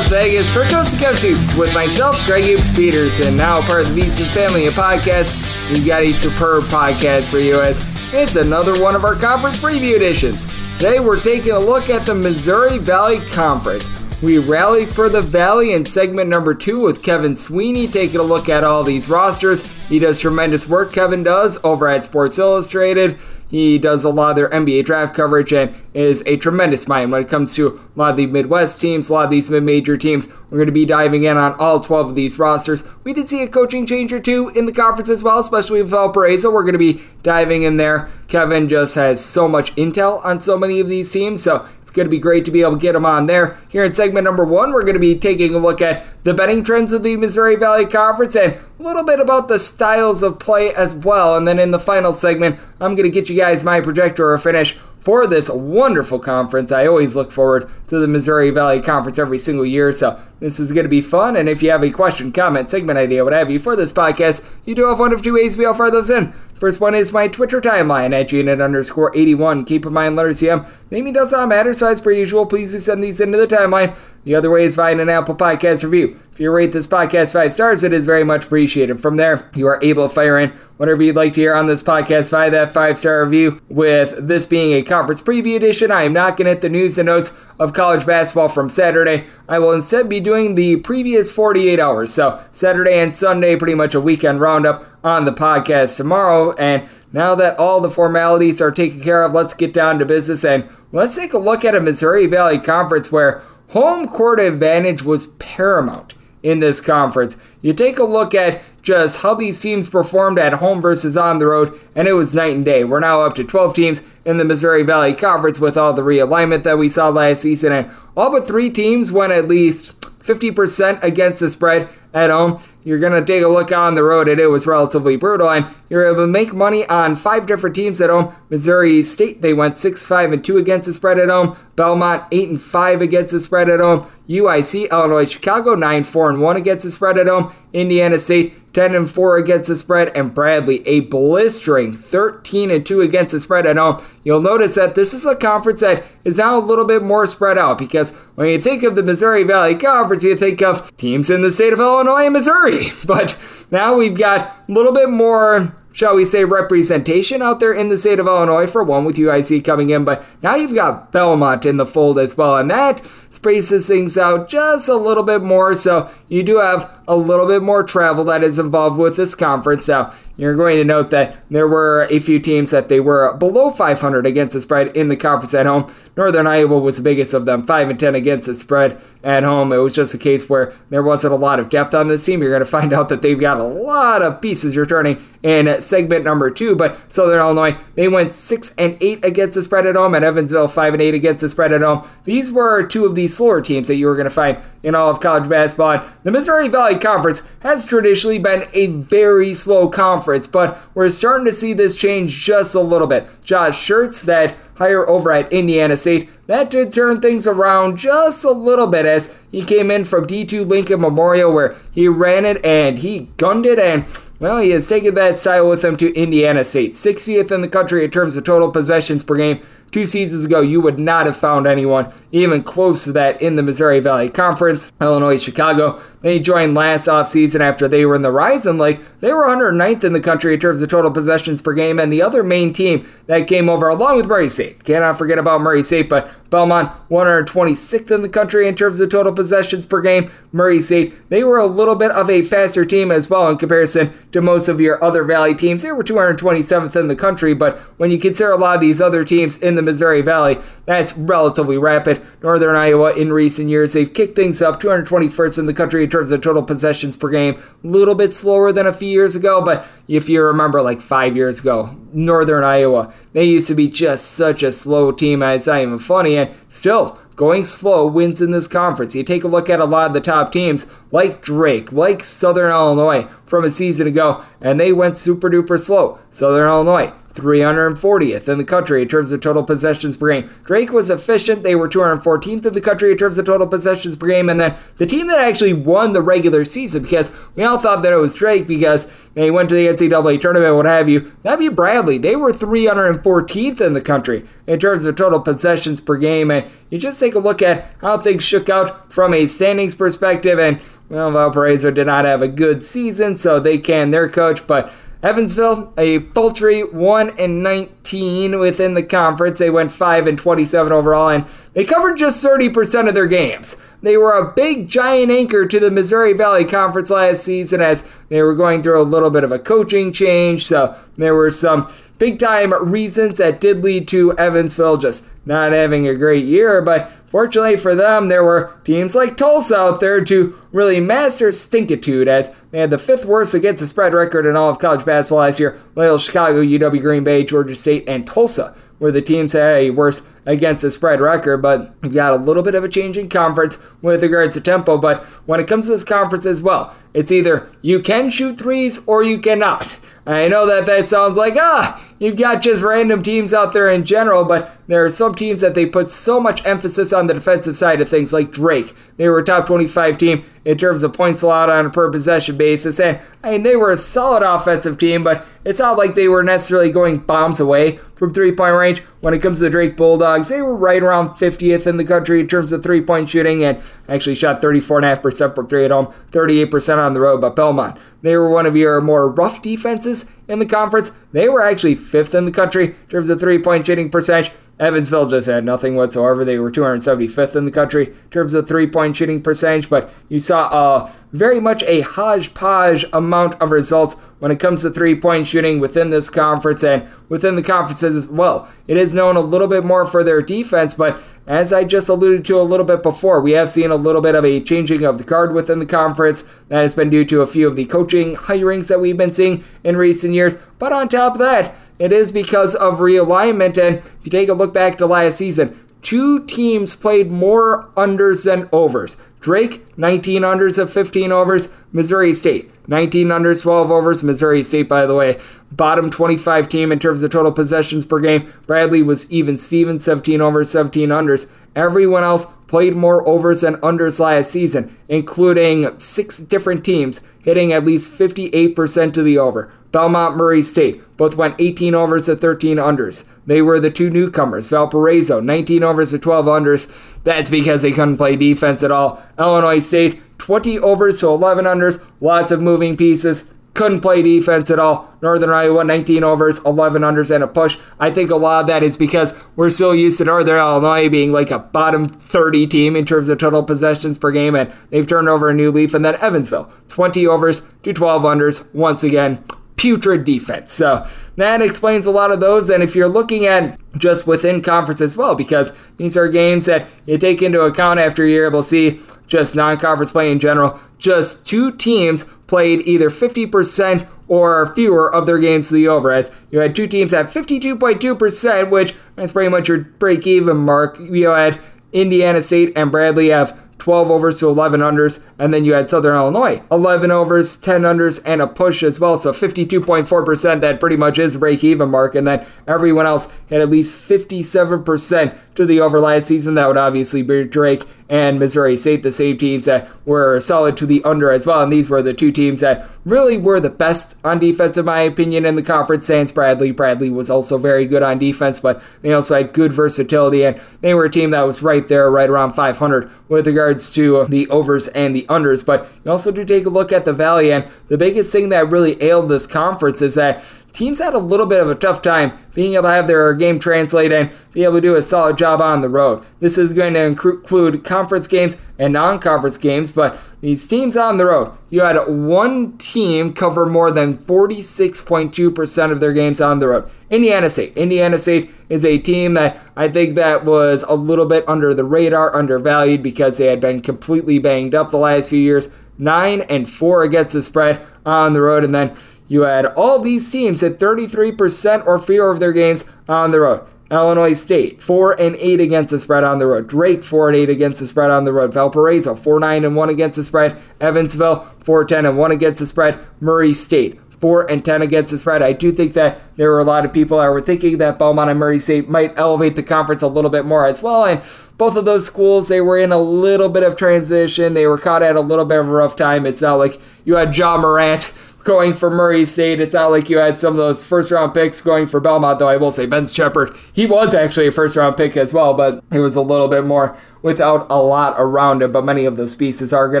Las Vegas for Coast to Coast Hoops with myself, Greg Hoops Peterson, now part of the VSiN Family of Podcast. We've got a superb podcast for you as it's another one of our conference preview editions. Today we're taking a look at the Missouri Valley Conference. We rally for the Valley in segment number two with Kevin Sweeney taking a look at all these rosters. He does tremendous work, Kevin does, over at Sports Illustrated. He does a lot of their NBA draft coverage and is a tremendous mind when it comes to a lot of the Midwest teams, a lot of these mid major teams. We're going to be diving in on all 12 of these rosters. We did see a coaching change or two in the conference as well, especially with Valparaiso. We're going to be diving in there. Kevin just has so much intel on so many of these teams, so it's going to be great to be able to get him on there. Here in segment number one, we're going to be taking a look at the betting trends of the Missouri Valley Conference and a little bit about the styles of play as well. And then in the final segment, I'm going to get you guys my projector or finish for this wonderful conference. I always look forward to the Missouri Valley Conference every single year, so this is going to be fun. And if you have a question, comment, segment idea, what have you for this podcast, you do have one of two ways we offer those in. First one is my Twitter timeline at unit underscore 81. Keep in mind, letters CM. Naming does not matter, so as per usual, please do send these into the timeline. The other way is via an Apple Podcast review. If you rate this podcast five stars, it is very much appreciated. From there, you are able to fire in whatever you'd like to hear on this podcast via that five star review. With this being a conference preview edition, I am not going to hit the news and notes of college basketball from Saturday. I will instead be doing the previous 48 hours. So, Saturday and Sunday, pretty much a weekend roundup on the podcast tomorrow. And now that all the formalities are taken care of, let's get down to business and let's take a look at a Missouri Valley Conference where home court advantage was paramount in this conference. You take a look at just how these teams performed at home versus on the road, and it was night and day. We're now up to 12 teams in the Missouri Valley Conference with all the realignment that we saw last season, and all but three teams went at least 50% against the spread at home. You're going to take a look on the road, and it was relatively brutal. And you're able to make money on five different teams at home. Missouri State, they went 6 5 and 2 against the spread at home. Belmont, 8 and 5 against the spread at home. UIC, Illinois, Chicago, 9 4 and 1 against the spread at home. Indiana State, 10 and 4 against the spread, and Bradley a blistering 13 and 2 against the spread at home. You'll notice that this is a conference that is now a little bit more spread out because when you think of the Missouri Valley Conference, you think of teams in the state of Illinois and Missouri. But now we've got a little bit more shall we say, representation out there in the state of Illinois for one with UIC coming in, but now you've got Belmont in the fold as well, and that spaces things out just a little bit more. So you do have a little bit more travel that is involved with this conference. Now you're going to note that there were a few teams that they were below 500 against the spread in the conference at home. Northern Iowa was the biggest of them, 5 and 10 against the spread at home. It was just a case where there wasn't a lot of depth on this team. You're going to find out that they've got a lot of pieces returning in segment number two. But Southern Illinois, they went six and eight against the spread at home, and Evansville five and eight against the spread at home. These were two of the slower teams that you were going to find in all of college basketball. The Missouri Valley Conference has traditionally been a very slow conference, but we're starting to see this change just a little bit. Josh Schertz, that hire over at Indiana State, that did turn things around just a little bit as he came in from D2 Lincoln Memorial where he ran it and he gunned it and well, he has taken that style with him to Indiana State, 60th in the country in terms of total possessions per game. Two seasons ago, you would not have found anyone even close to that in the Missouri Valley Conference. Illinois Chicago they joined last offseason after they were in the Horizon League. They were 109th in the country in terms of total possessions per game, and the other main team that came over, along with Murray State, cannot forget about Murray State, but Belmont 126th in the country in terms of total possessions per game. Murray State, they were a little bit of a faster team as well in comparison to most of your other Valley teams. They were 227th in the country, but when you consider a lot of these other teams in the Missouri Valley, that's relatively rapid. Northern Iowa in recent years, they've kicked things up 221st in the country in terms of total possessions per game. A little bit slower than a few years ago, but if you remember, like five years ago, Northern Iowa, they used to be just such a slow team. It's not even funny, and still, going slow wins in this conference. You take a look at a lot of the top teams, like Drake, like Southern Illinois from a season ago, and they went super duper slow. Southern Illinois, 340th in the country in terms of total possessions per game. Drake was efficient. They were 214th in the country in terms of total possessions per game. And then the team that actually won the regular season, because we all thought that it was Drake because they went to the NCAA tournament, what have you, that'd be Bradley. They were 314th in the country in terms of total possessions per game. And you just take a look at how things shook out from a standings perspective. And, well, Valparaiso did not have a good season, so they can their coach. But Evansville, a paltry 1 and 19 within the conference. They went 5 and 27 overall, and they covered just 30% of their games. They were a big giant anchor to the Missouri Valley Conference last season as they were going through a little bit of a coaching change. So there were some big time reasons that did lead to Evansville just not having a great year. But fortunately for them, there were teams like Tulsa out there to really master stinkitude as they had the fifth worst against the spread record in all of college basketball last year. Loyola Chicago, UW Green Bay, Georgia State, and Tulsa where the teams had a worse against the spread record, but you've got a little bit of a change in conference with regards to tempo. But when it comes to this conference as well, it's either you can shoot threes or you cannot. I know that that sounds like, ah, you've got just random teams out there in general, but there are some teams that they put so much emphasis on the defensive side of things, like Drake. They were a top 25 team in terms of points allowed on a per possession basis, and I mean, they were a solid offensive team, but it's not like they were necessarily going bombs away from three point range. When it comes to the Drake Bulldogs, they were right around 50th in the country in terms of three point shooting and actually shot 34.5% from three at home, 38% on the road. But Belmont, they were one of your more rough defenses in the conference. They were actually fifth in the country in terms of three point shooting percentage. Evansville just had nothing whatsoever. They were 275th in the country in terms of three point shooting percentage, but you saw uh, very much a hodgepodge amount of results when it comes to three point shooting within this conference and within the conferences as well. It is known a little bit more for their defense, but as I just alluded to a little bit before, we have seen a little bit of a changing of the guard within the conference. That has been due to a few of the coaching hirings that we've been seeing in recent years. But on top of that, it is because of realignment. And if you take a look back to last season, two teams played more unders than overs. Drake, 19 unders of 15 overs. Missouri State, 19 unders, 12 overs. Missouri State, by the way, bottom 25 team in terms of total possessions per game. Bradley was even Stevens, 17 overs, 17 unders. Everyone else played more overs than unders last season, including six different teams hitting at least 58% of the over. Belmont Murray State both went 18 overs to 13 unders. They were the two newcomers. Valparaiso, 19 overs to 12 unders. That's because they couldn't play defense at all. Illinois State, 20 overs to 11 unders. Lots of moving pieces. Couldn't play defense at all. Northern Iowa, 19 overs, 11 unders, and a push. I think a lot of that is because we're so used to Northern Illinois being like a bottom 30 team in terms of total possessions per game, and they've turned over a new leaf. And then Evansville, 20 overs to 12 unders. Once again, putrid defense. So that explains a lot of those. And if you're looking at just within conference as well, because these are games that you take into account after you're able to see just non conference play in general, just two teams played either 50% or fewer of their games to the over. As you had two teams at 52.2%, which is pretty much your break even mark. You had Indiana State and Bradley have 12 overs to 11 unders, and then you had Southern Illinois 11 overs, 10 unders, and a push as well. So 52.4%, that pretty much is break even mark, and then everyone else had at least 57% to the over last season. That would obviously be Drake and Missouri State, the same teams that were solid to the under as well. And these were the two teams that really were the best on defense, in my opinion, in the conference. Sans Bradley. Bradley was also very good on defense, but they also had good versatility, and they were a team that was right there, right around 500 with regards to the overs and the unders. But you also do take a look at the Valley, and the biggest thing that really ailed this conference is that teams had a little bit of a tough time being able to have their game translate and be able to do a solid job on the road. This is going to include conference games and non conference games, but these teams on the road, you had one team cover more than 46.2% of their games on the road. Indiana State. Indiana State is a team that I think that was a little bit under the radar, undervalued because they had been completely banged up the last few years. 9 and 4 against the spread on the road and then you had all these teams at 33% or fewer of their games on the road. Illinois State, 4 and 8 against the spread on the road. Drake, 4 and 8 against the spread on the road. Valparaiso, 4 9 and 1 against the spread. Evansville, 4 10 and 1 against the spread. Murray State, 4 and 10 against the spread. I do think that there were a lot of people that were thinking that Belmont and Murray State might elevate the conference a little bit more as well. And both of those schools, they were in a little bit of transition. They were caught at a little bit of a rough time. It's not like you had Ja Morant going for Murray State. It's not like you had some of those first round picks going for Belmont, though I will say Ben Sheppard, he was actually a first round pick as well, but it was a little bit more without a lot around it, but many of those pieces are going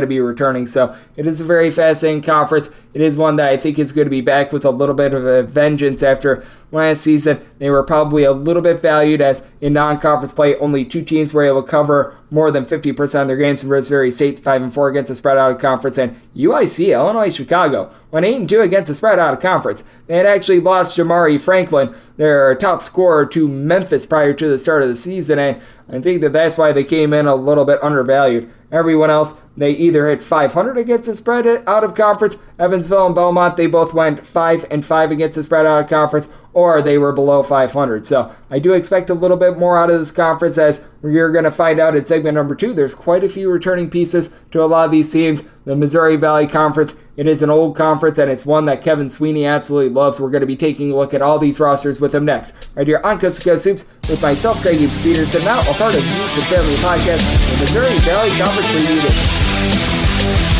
to be returning. So it is a very fascinating conference. It is one that I think is going to be back with a little bit of a vengeance after last season. They were probably a little bit valued as in non-conference play, only two teams were able to cover more than 50% of their games. Missouri State 5 and 4 against the spread out of conference, and UIC, Illinois, Chicago went 8 and 2 against the spread out of conference. They had actually lost Jamari Franklin, their top scorer, to Memphis prior to the start of the season, and I think that that's why they came in a little bit undervalued. Everyone else, they either hit 500 against the spread out of conference. Evansville and Belmont, they both went 5 and 5 against the spread out of conference, or they were below 500. So I do expect a little bit more out of this conference as you're going to find out in segment number two. There's quite a few returning pieces to a lot of these teams. The Missouri Valley Conference, it is an old conference and it's one that Kevin Sweeney absolutely loves. We're going to be taking a look at all these rosters with him next. Right here on Coast to Coast Hoops with myself, Greg Hoops Peterson, now a part of the Houston Family Podcast, the Missouri Valley Conference Preview.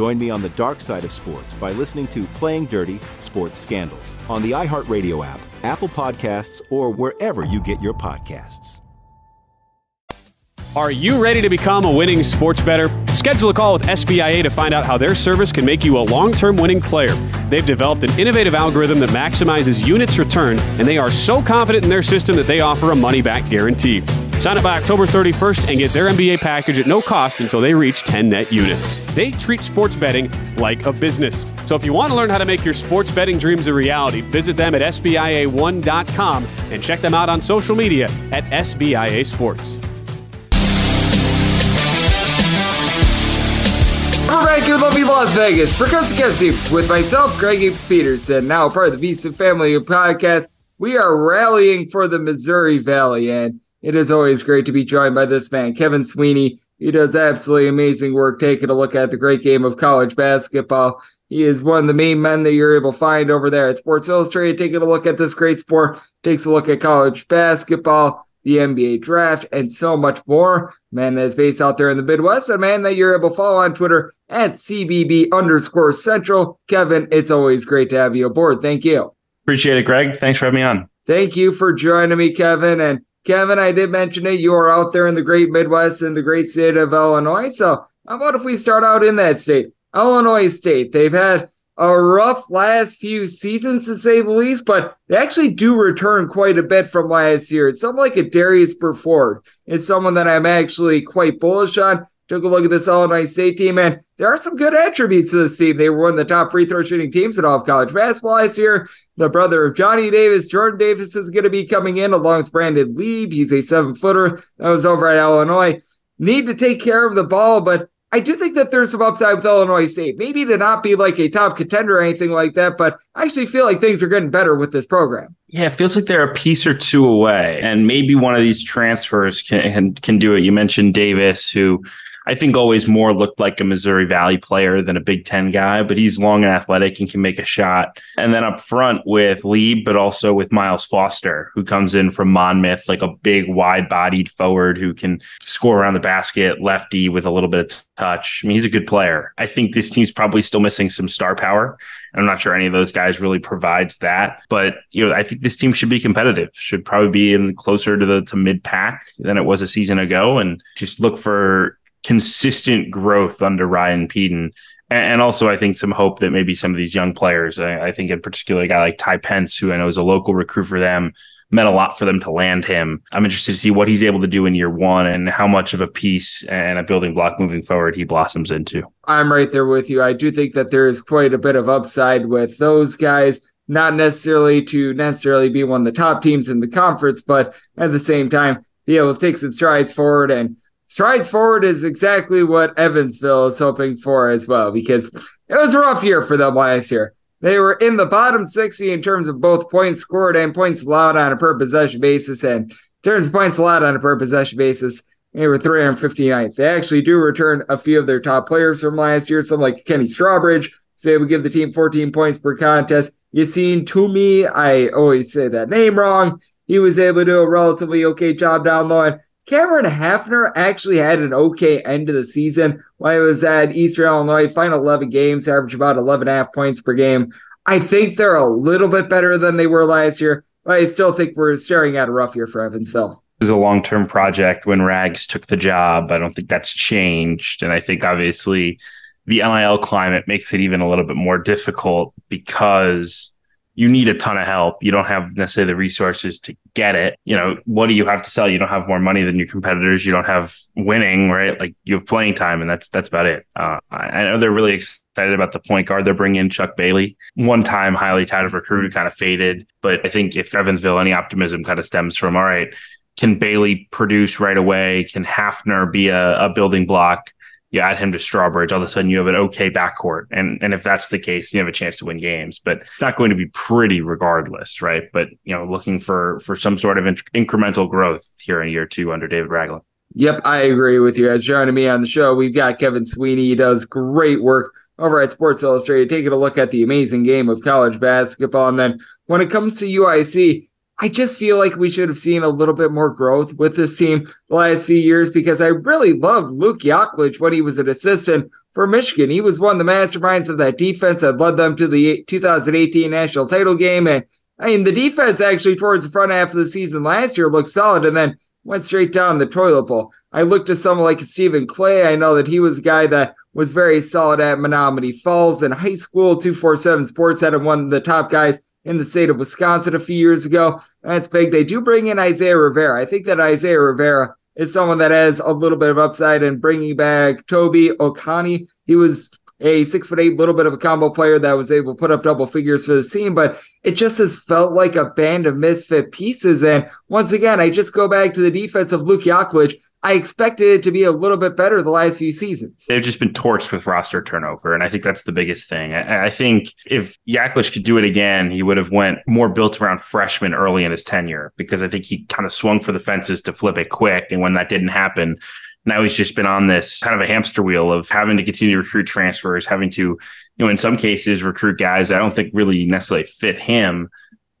Join me on the dark side of sports by listening to Playing Dirty Sports Scandals on the iHeartRadio app, Apple Podcasts, or wherever you get your podcasts. Are you ready to become a winning sports bettor? Schedule a call with SBIA to find out how their service can make you a long term winning player. They've developed an innovative algorithm that maximizes units return, and they are so confident in their system that they offer a money back guarantee. Sign up by October 31st and get their NBA package at no cost until they reach 10 net units. They treat sports betting like a business. So if you want to learn how to make your sports betting dreams a reality, visit them at SBIA1.com and check them out on social media at SBIA Sports. We're back here in lovely Las Vegas for Coast to Coast with myself, Greg Hoops Peterson, now part of the VSiN Family Podcast. We are rallying for the Missouri Valley, and it is always great to be joined by this man, Kevin Sweeney. He does absolutely amazing work taking a look at the great game of college basketball. He is one of the main men that you're able to find over there at Sports Illustrated, taking a look at this great sport, takes a look at college basketball the NBA draft, and so much more. Man that is based out there in the Midwest, a man that you're able to follow on Twitter at CBB underscore central. Kevin, it's always great to have you aboard. Thank you. Appreciate it, Greg. Thanks for having me on. Thank you for joining me, Kevin. And Kevin, I did mention it. You are out there in the great Midwest in the great state of Illinois. So how about if we start out in that state? Illinois State. They've had a rough last few seasons to say the least, but they actually do return quite a bit from last year. It's something like a Darius Burford. It's someone that I'm actually quite bullish on. Took a look at this Illinois State team, and there are some good attributes to this team. They were one of the top free throw shooting teams in all of college basketball last year. The brother of Johnny Davis, Jordan Davis, is going to be coming in along with Brandon Lieb. He's a seven footer that was over at Illinois. Need to take care of the ball, but I do think that there's some upside with Illinois State. Maybe to not be like a top contender or anything like that, but I actually feel like things are getting better with this program. Yeah, it feels like they're a piece or two away, and maybe one of these transfers can can do it. You mentioned Davis, who I think always more looked like a Missouri Valley player than a Big Ten guy, but he's long and athletic and can make a shot. And then up front with Lieb, but also with Myles Foster, who comes in from Monmouth, like a big, wide bodied forward who can score around the basket, lefty with a little bit of touch. I mean, he's a good player. I think this team's probably still missing some star power. I'm not sure any of those guys really provides that, but you know, I think this team should be competitive. Should probably be in closer to the to mid pack than it was a season ago, and just look for consistent growth under Ryan Pedon. And also, I think some hope that maybe some of these young players, I, think in particular, a guy like Ty Pence, who I know is a local recruit for them, meant a lot for them to land him. I'm interested to see what he's able to do in year one and how much of a piece and a building block moving forward he blossoms into. I'm right there with you. I do think that there is quite a bit of upside with those guys, not necessarily to necessarily be one of the top teams in the conference, but at the same time, be able to take some strides forward and strides forward is exactly what Evansville is hoping for as well, because it was a rough year for them last year. They were in the bottom 60 in terms of both points scored and points allowed on a per possession basis. And in terms of points allowed on a per possession basis, they were 359th. They actually do return a few of their top players from last year, some like Kenny Strawbridge. Say we give the team 14 points per contest. Yacine Toumi, I always say that name wrong. He was able to do a relatively okay job down low. Cameron Haffner actually had an okay end of the season while he was at Eastern Illinois. Final 11 games, average about 11 and a half points per game. I think they're a little bit better than they were last year, but I still think we're staring at a rough year for Evansville. It was a long term project when Rags took the job. I don't think that's changed. And I think obviously the NIL climate makes it even a little bit more difficult because you need a ton of help. You don't have necessarily the resources to get it. You know, what do you have to sell? You don't have more money than your competitors. You don't have winning, right? Like you have playing time, and that's that's about it. Uh, I know they're really excited about the point guard they're bringing in, Chuck Bailey, one time highly touted recruit who kind of faded. But I think if Evansville, any optimism kind of stems from, all right, can Bailey produce right away? Can Haffner be a, a building block? You add him to Strawbridge, all of a sudden you have an okay backcourt. And and if that's the case, you have a chance to win games. But it's not going to be pretty regardless, right? But you know, looking for for some sort of in- incremental growth here in year two under David Ragland. Yep, I agree with you. As joining me on the show, we've got Kevin Sweeney. He does great work over at Sports Illustrated, taking a look at the amazing game of college basketball. And then when it comes to UIC, I just feel like we should have seen a little bit more growth with this team the last few years because I really loved Luke Yaklich when he was an assistant for Michigan. He was one of the masterminds of that defense that led them to the 2018 national title game. And I mean, the defense actually towards the front half of the season last year looked solid and then went straight down the toilet bowl. I looked at someone like Stephen Clay. I know that he was a guy that was very solid at Menomonee Falls in high school. 247 Sports had him one of the top guys in the state of Wisconsin a few years ago. That's big. They do bring in Isaiah Rivera. I think that Isaiah Rivera is someone that has a little bit of upside in bringing back Toby Okani. He was a six foot eight, little bit of a combo player that was able to put up double figures for the team, but it just has felt like a band of misfit pieces. And once again, I just go back to the defense of Luke Yaklich. I expected it to be a little bit better the last few seasons. They've just been torched with roster turnover, and I think that's the biggest thing. I, I think if Yaklich could do it again, he would have went more built around freshmen early in his tenure because I think he kind of swung for the fences to flip it quick, and when that didn't happen, now he's just been on this kind of a hamster wheel of having to continue to recruit transfers, having to, you know, in some cases recruit guys I don't think really necessarily fit him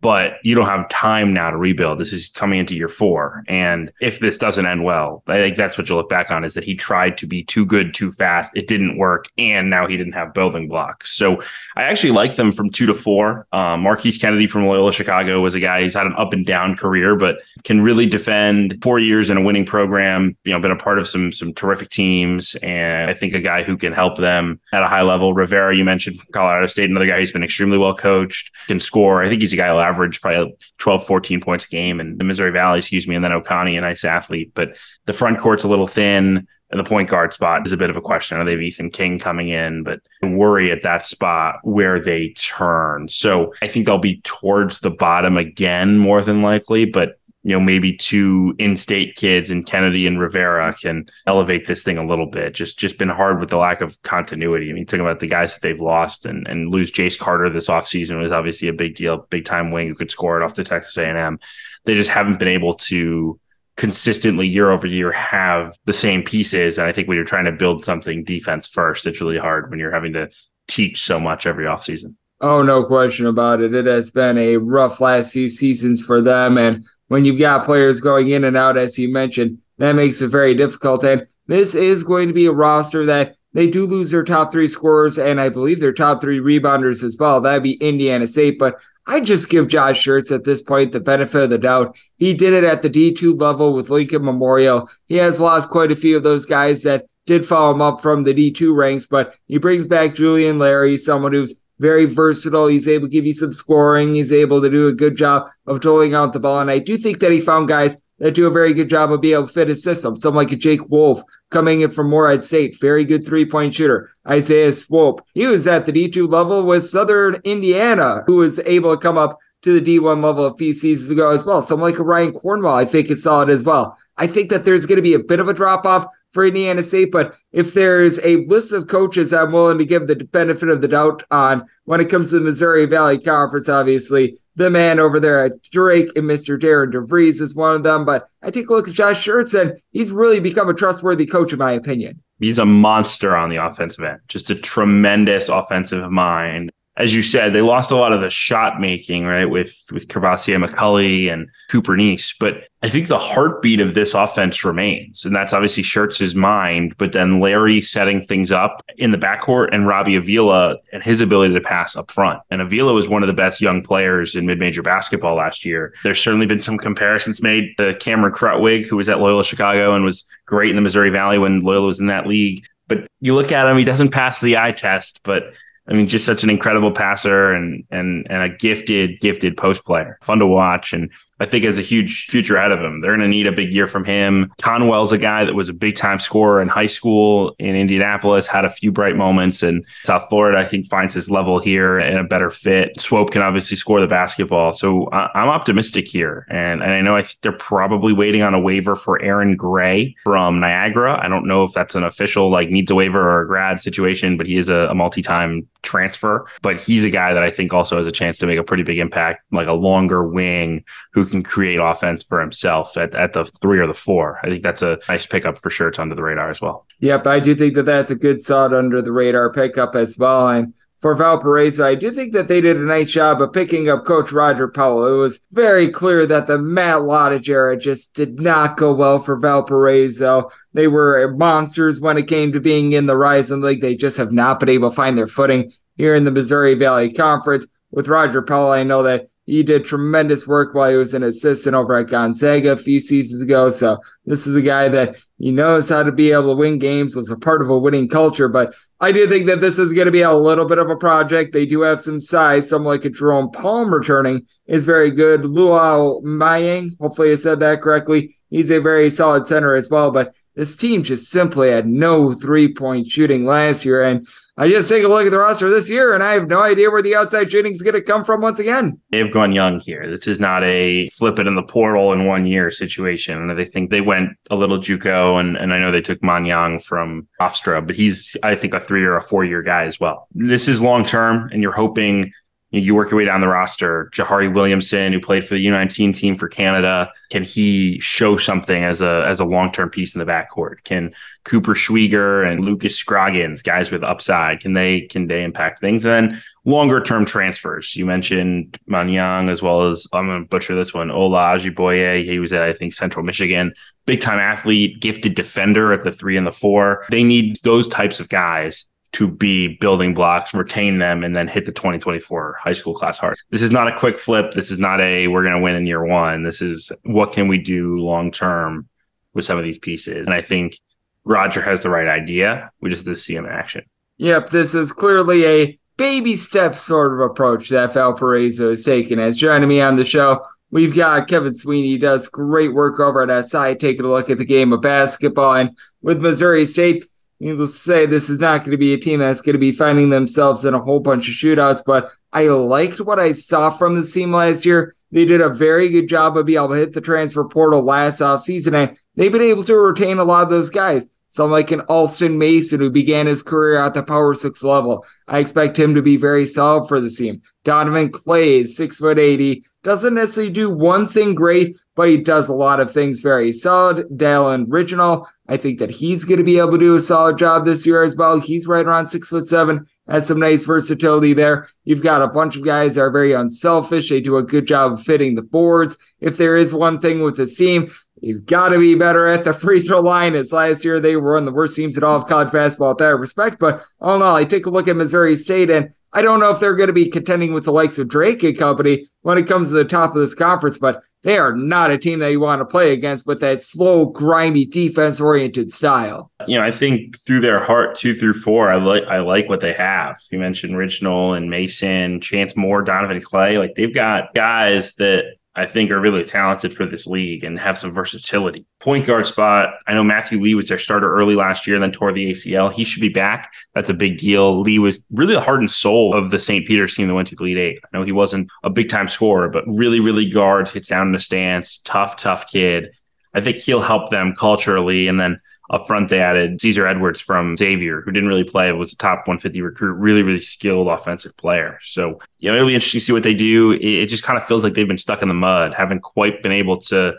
but you don't have time now to rebuild. This is coming into year four. And if this doesn't end well, I think that's what you'll look back on is that he tried to be too good too fast. It didn't work. And now he didn't have building blocks. So I actually like them from two to four. Um, Marquise Kennedy from Loyola Chicago was a guy who's had an up and down career, but can really defend four years in a winning program, you know, been a part of some, some terrific teams. And I think a guy who can help them at a high level. Rivera, you mentioned from Colorado State, another guy who's been extremely well coached, can score. I think he's a guy average probably 12, 14 points a game in the Missouri Valley, excuse me, and then Okani, a nice athlete. But the front court's a little thin. And the point guard spot is a bit of a question. Are they have Ethan King coming in, but worry at that spot where they turn. So I think they'll be towards the bottom again, more than likely. But you know, maybe two in-state kids and Kennedy and Rivera can elevate this thing a little bit. Just just been hard with the lack of continuity. I mean, talking about the guys that they've lost and and lose Jace Carter this offseason was obviously a big deal, big time wing who could score it off the Texas A&M. They just haven't been able to consistently year over year have the same pieces. And I think when you're trying to build something defense first, it's really hard when you're having to teach so much every offseason. Oh, no question about it. It has been a rough last few seasons for them. And when you've got players going in and out, as you mentioned, that makes it very difficult. And this is going to be a roster that they do lose their top three scorers and I believe their top three rebounders as well. That'd be Indiana State. But I just give Josh Schertz at this point the benefit of the doubt. He did it at the D2 level with Lincoln Memorial. He has lost quite a few of those guys that did follow him up from the D2 ranks, but he brings back Julian Larry, someone who's very versatile. He's able to give you some scoring. He's able to do a good job of doling out the ball. And I do think that he found guys that do a very good job of being able to fit his system. Someone like a Jake Wolf coming in from Morehead State, very good three point shooter. Isaiah Swope, he was at the D2 level with Southern Indiana, who was able to come up to the D1 level a few seasons ago as well. Someone like Ryan Conwell, I think is solid as well. I think that there's going to be a bit of a drop off for Indiana State. But if there's a list of coaches I'm willing to give the benefit of the doubt on when it comes to the Missouri Valley Conference, obviously the man over there at Drake and Mr. Darian DeVries is one of them. But I take a look at Josh Schertz, and he's really become a trustworthy coach, in my opinion. He's a monster on the offensive end, just a tremendous offensive mind as you said, they lost a lot of the shot making, right, with with Courvoisier McCauley and Cooper Neese. But I think the heartbeat of this offense remains, and that's obviously Schertz's mind. But then Larry setting things up in the backcourt, and Robbie Avila and his ability to pass up front. And Avila was one of the best young players in mid-major basketball last year. There's certainly been some comparisons made to Cameron Krutwig, who was at Loyola Chicago and was great in the Missouri Valley when Loyola was in that league. But you look at him, he doesn't pass the eye test, but I mean, just such an incredible passer and and and a gifted, gifted post player. Fun to watch. And I think has a huge future ahead of him. They're going to need a big year from him. Conwell's a guy that was a big time scorer in high school in Indianapolis, had a few bright moments, and South Florida, I think, finds his level here and a better fit. Swope can obviously score the basketball. So I- am optimistic here. And, and I know I think they're probably waiting on a waiver for Aaron Gray from Niagara. I don't know if that's an official, like, needs a waiver or a grad situation, but he is a, a multi time transfer. But he's a guy that I think also has a chance to make a pretty big impact, like a longer wing who can create offense for himself at, at the three or the four. I think that's a nice pickup for sure. It's under the radar as well. Yep, I do think that that's a good solid under the radar pickup as well. And for Valparaiso. I do think that they did a nice job of picking up Coach Roger Powell. It was very clear that the Matt Lottich era just did not go well for Valparaiso. They were monsters when it came to being in the Horizon League. They just have not been able to find their footing here in the Missouri Valley Conference. With Roger Powell, I know that he did tremendous work while he was an assistant over at Gonzaga a few seasons ago. So this is a guy that he knows how to be able to win games, was a part of a winning culture. But I do think that this is going to be a little bit of a project. They do have some size. Someone like a Jerome Palm returning is very good. Luau Mayang, hopefully I said that correctly. He's a very solid center as well. But this team just simply had no three point shooting last year. And I just take a look at the roster this year, and I have no idea where the outside shooting is going to come from once again. They've gone young here. This is not a flip it in the portal in one year situation. And I think they went a little JUCO, and, and I know they took Manyang from Hofstra, but he's, I think, a three or a four year guy as well. This is long term, and you're hoping you work your way down the roster. Jahari Williamson, who played for the U19 team for Canada, can he show something as a as a long term piece in the backcourt? Can Cooper Schwieger and Lucas Scroggins, guys with upside, can they can they impact things? And then longer term transfers. You mentioned Manyang as well as I'm gonna butcher this one, Ola Ajiboye. He was at I think Central Michigan, big time athlete, gifted defender at the three and the four. They need those types of guys to be building blocks, retain them, and then hit the 2024 high school class hard. This is not a quick flip. This is not a we're going to win in year one. This is what can we do long term with some of these pieces. And I think Roger has the right idea. We just have to see him in action. Yep, this is clearly a baby step sort of approach that Valparaiso is taking. As joining me on the show, we've got Kevin Sweeney. Does great work over at SI, taking a look at the game of basketball. And with Missouri State, needless to say, this is not going to be a team that's going to be finding themselves in a whole bunch of shootouts. But I liked what I saw from the team last year. They did a very good job of being able to hit the transfer portal last offseason, and they've been able to retain a lot of those guys. Some like an Alston Mason who began his career at the Power Six level. I expect him to be very solid for the team. Donovan Clay is six foot eighty, doesn't necessarily do one thing great, but he does a lot of things very solid. Dallin Original, I think that he's going to be able to do a solid job this year as well. He's right around six foot seven, has some nice versatility there. You've got a bunch of guys that are very unselfish. They do a good job of fitting the boards. If there is one thing with the team, you've got to be better at the free throw line. As last year they were one of the worst teams in all of college basketball at that respect. But all in all, I take a look at Missouri State and I don't know if they're going to be contending with the likes of Drake and company when it comes to the top of this conference, but they are not a team that you want to play against with that slow, grimy, defense oriented style. You know, I think through their heart, two through four, I like I like what they have. You mentioned Original and Mason, Chance Moore, Donovan Clay. Like they've got guys that I think are really talented for this league and have some versatility. Point guard spot. I know Matthew Lee was their starter early last year, then tore the ACL. He should be back. That's a big deal. Lee was really the heart and soul of the St. Peter's team that went to the Elite Eight. I know he wasn't a big time scorer, but really, really guards, gets down in the stance, tough, tough kid. I think he'll help them culturally. And then up front, they added Caesar Edwards from Xavier, who didn't really play, was a top 150 recruit, really, really skilled offensive player. So, you know, it'll be interesting to see what they do. It, it just kind of feels like they've been stuck in the mud, haven't quite been able to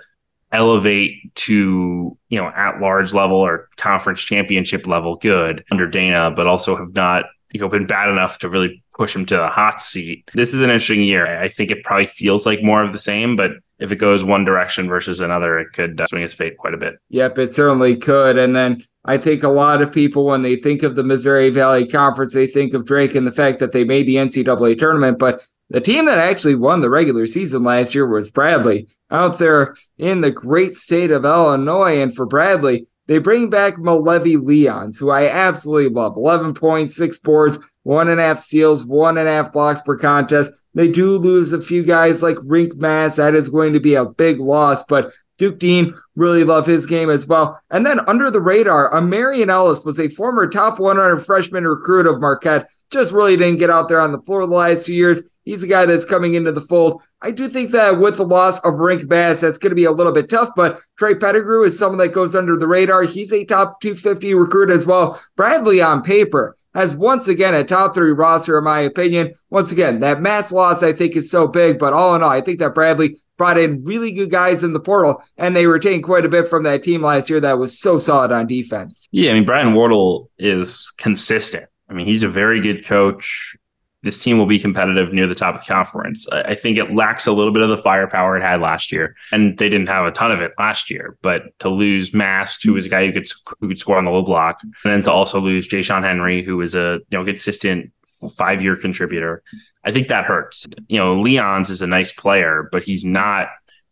elevate to, you know, at large level or conference championship level good under Dana, but also have not, you know, been bad enough to really push him to the hot seat. This is an interesting year. I think it probably feels like more of the same, but if it goes one direction versus another, it could uh, swing its fate quite a bit. Yep, it certainly could. And then I think a lot of people, when they think of the Missouri Valley Conference, they think of Drake and the fact that they made the NCAA tournament. But the team that actually won the regular season last year was Bradley out there in the great state of Illinois. And for Bradley, they bring back Malevy Leons, who I absolutely love. 11.6 boards, one and a half steals, one and a half blocks per contest. They do lose a few guys like Rienk Mast. That is going to be a big loss, but Duke Dean, really love his game as well. And then under the radar, a Marion Ellis was a former top 100 freshman recruit of Marquette. Just really didn't get out there on the floor the last two years. He's a guy that's coming into the fold. I do think that with the loss of Rienk Mast, that's going to be a little bit tough, but Trey Pettigrew is someone that goes under the radar. He's a top 250 recruit as well. Bradley on paper has once again a top three roster, in my opinion. Once again, that Mast loss I think is so big, but all in all, I think that Bradley brought in really good guys in the portal, and they retained quite a bit from that team last year that was so solid on defense. Yeah, I mean Brian Wardle is consistent. I mean he's a very good coach. this team will be competitive near the top of conference. I think it lacks a little bit of the firepower it had last year, and they didn't have a ton of it last year. But to lose Mast, who was a guy who could who could score on the low block, and then to also lose Ja'Shon Henry, who was a you know consistent five year contributor, I think that hurts. You know, Leons is a nice player, but he's not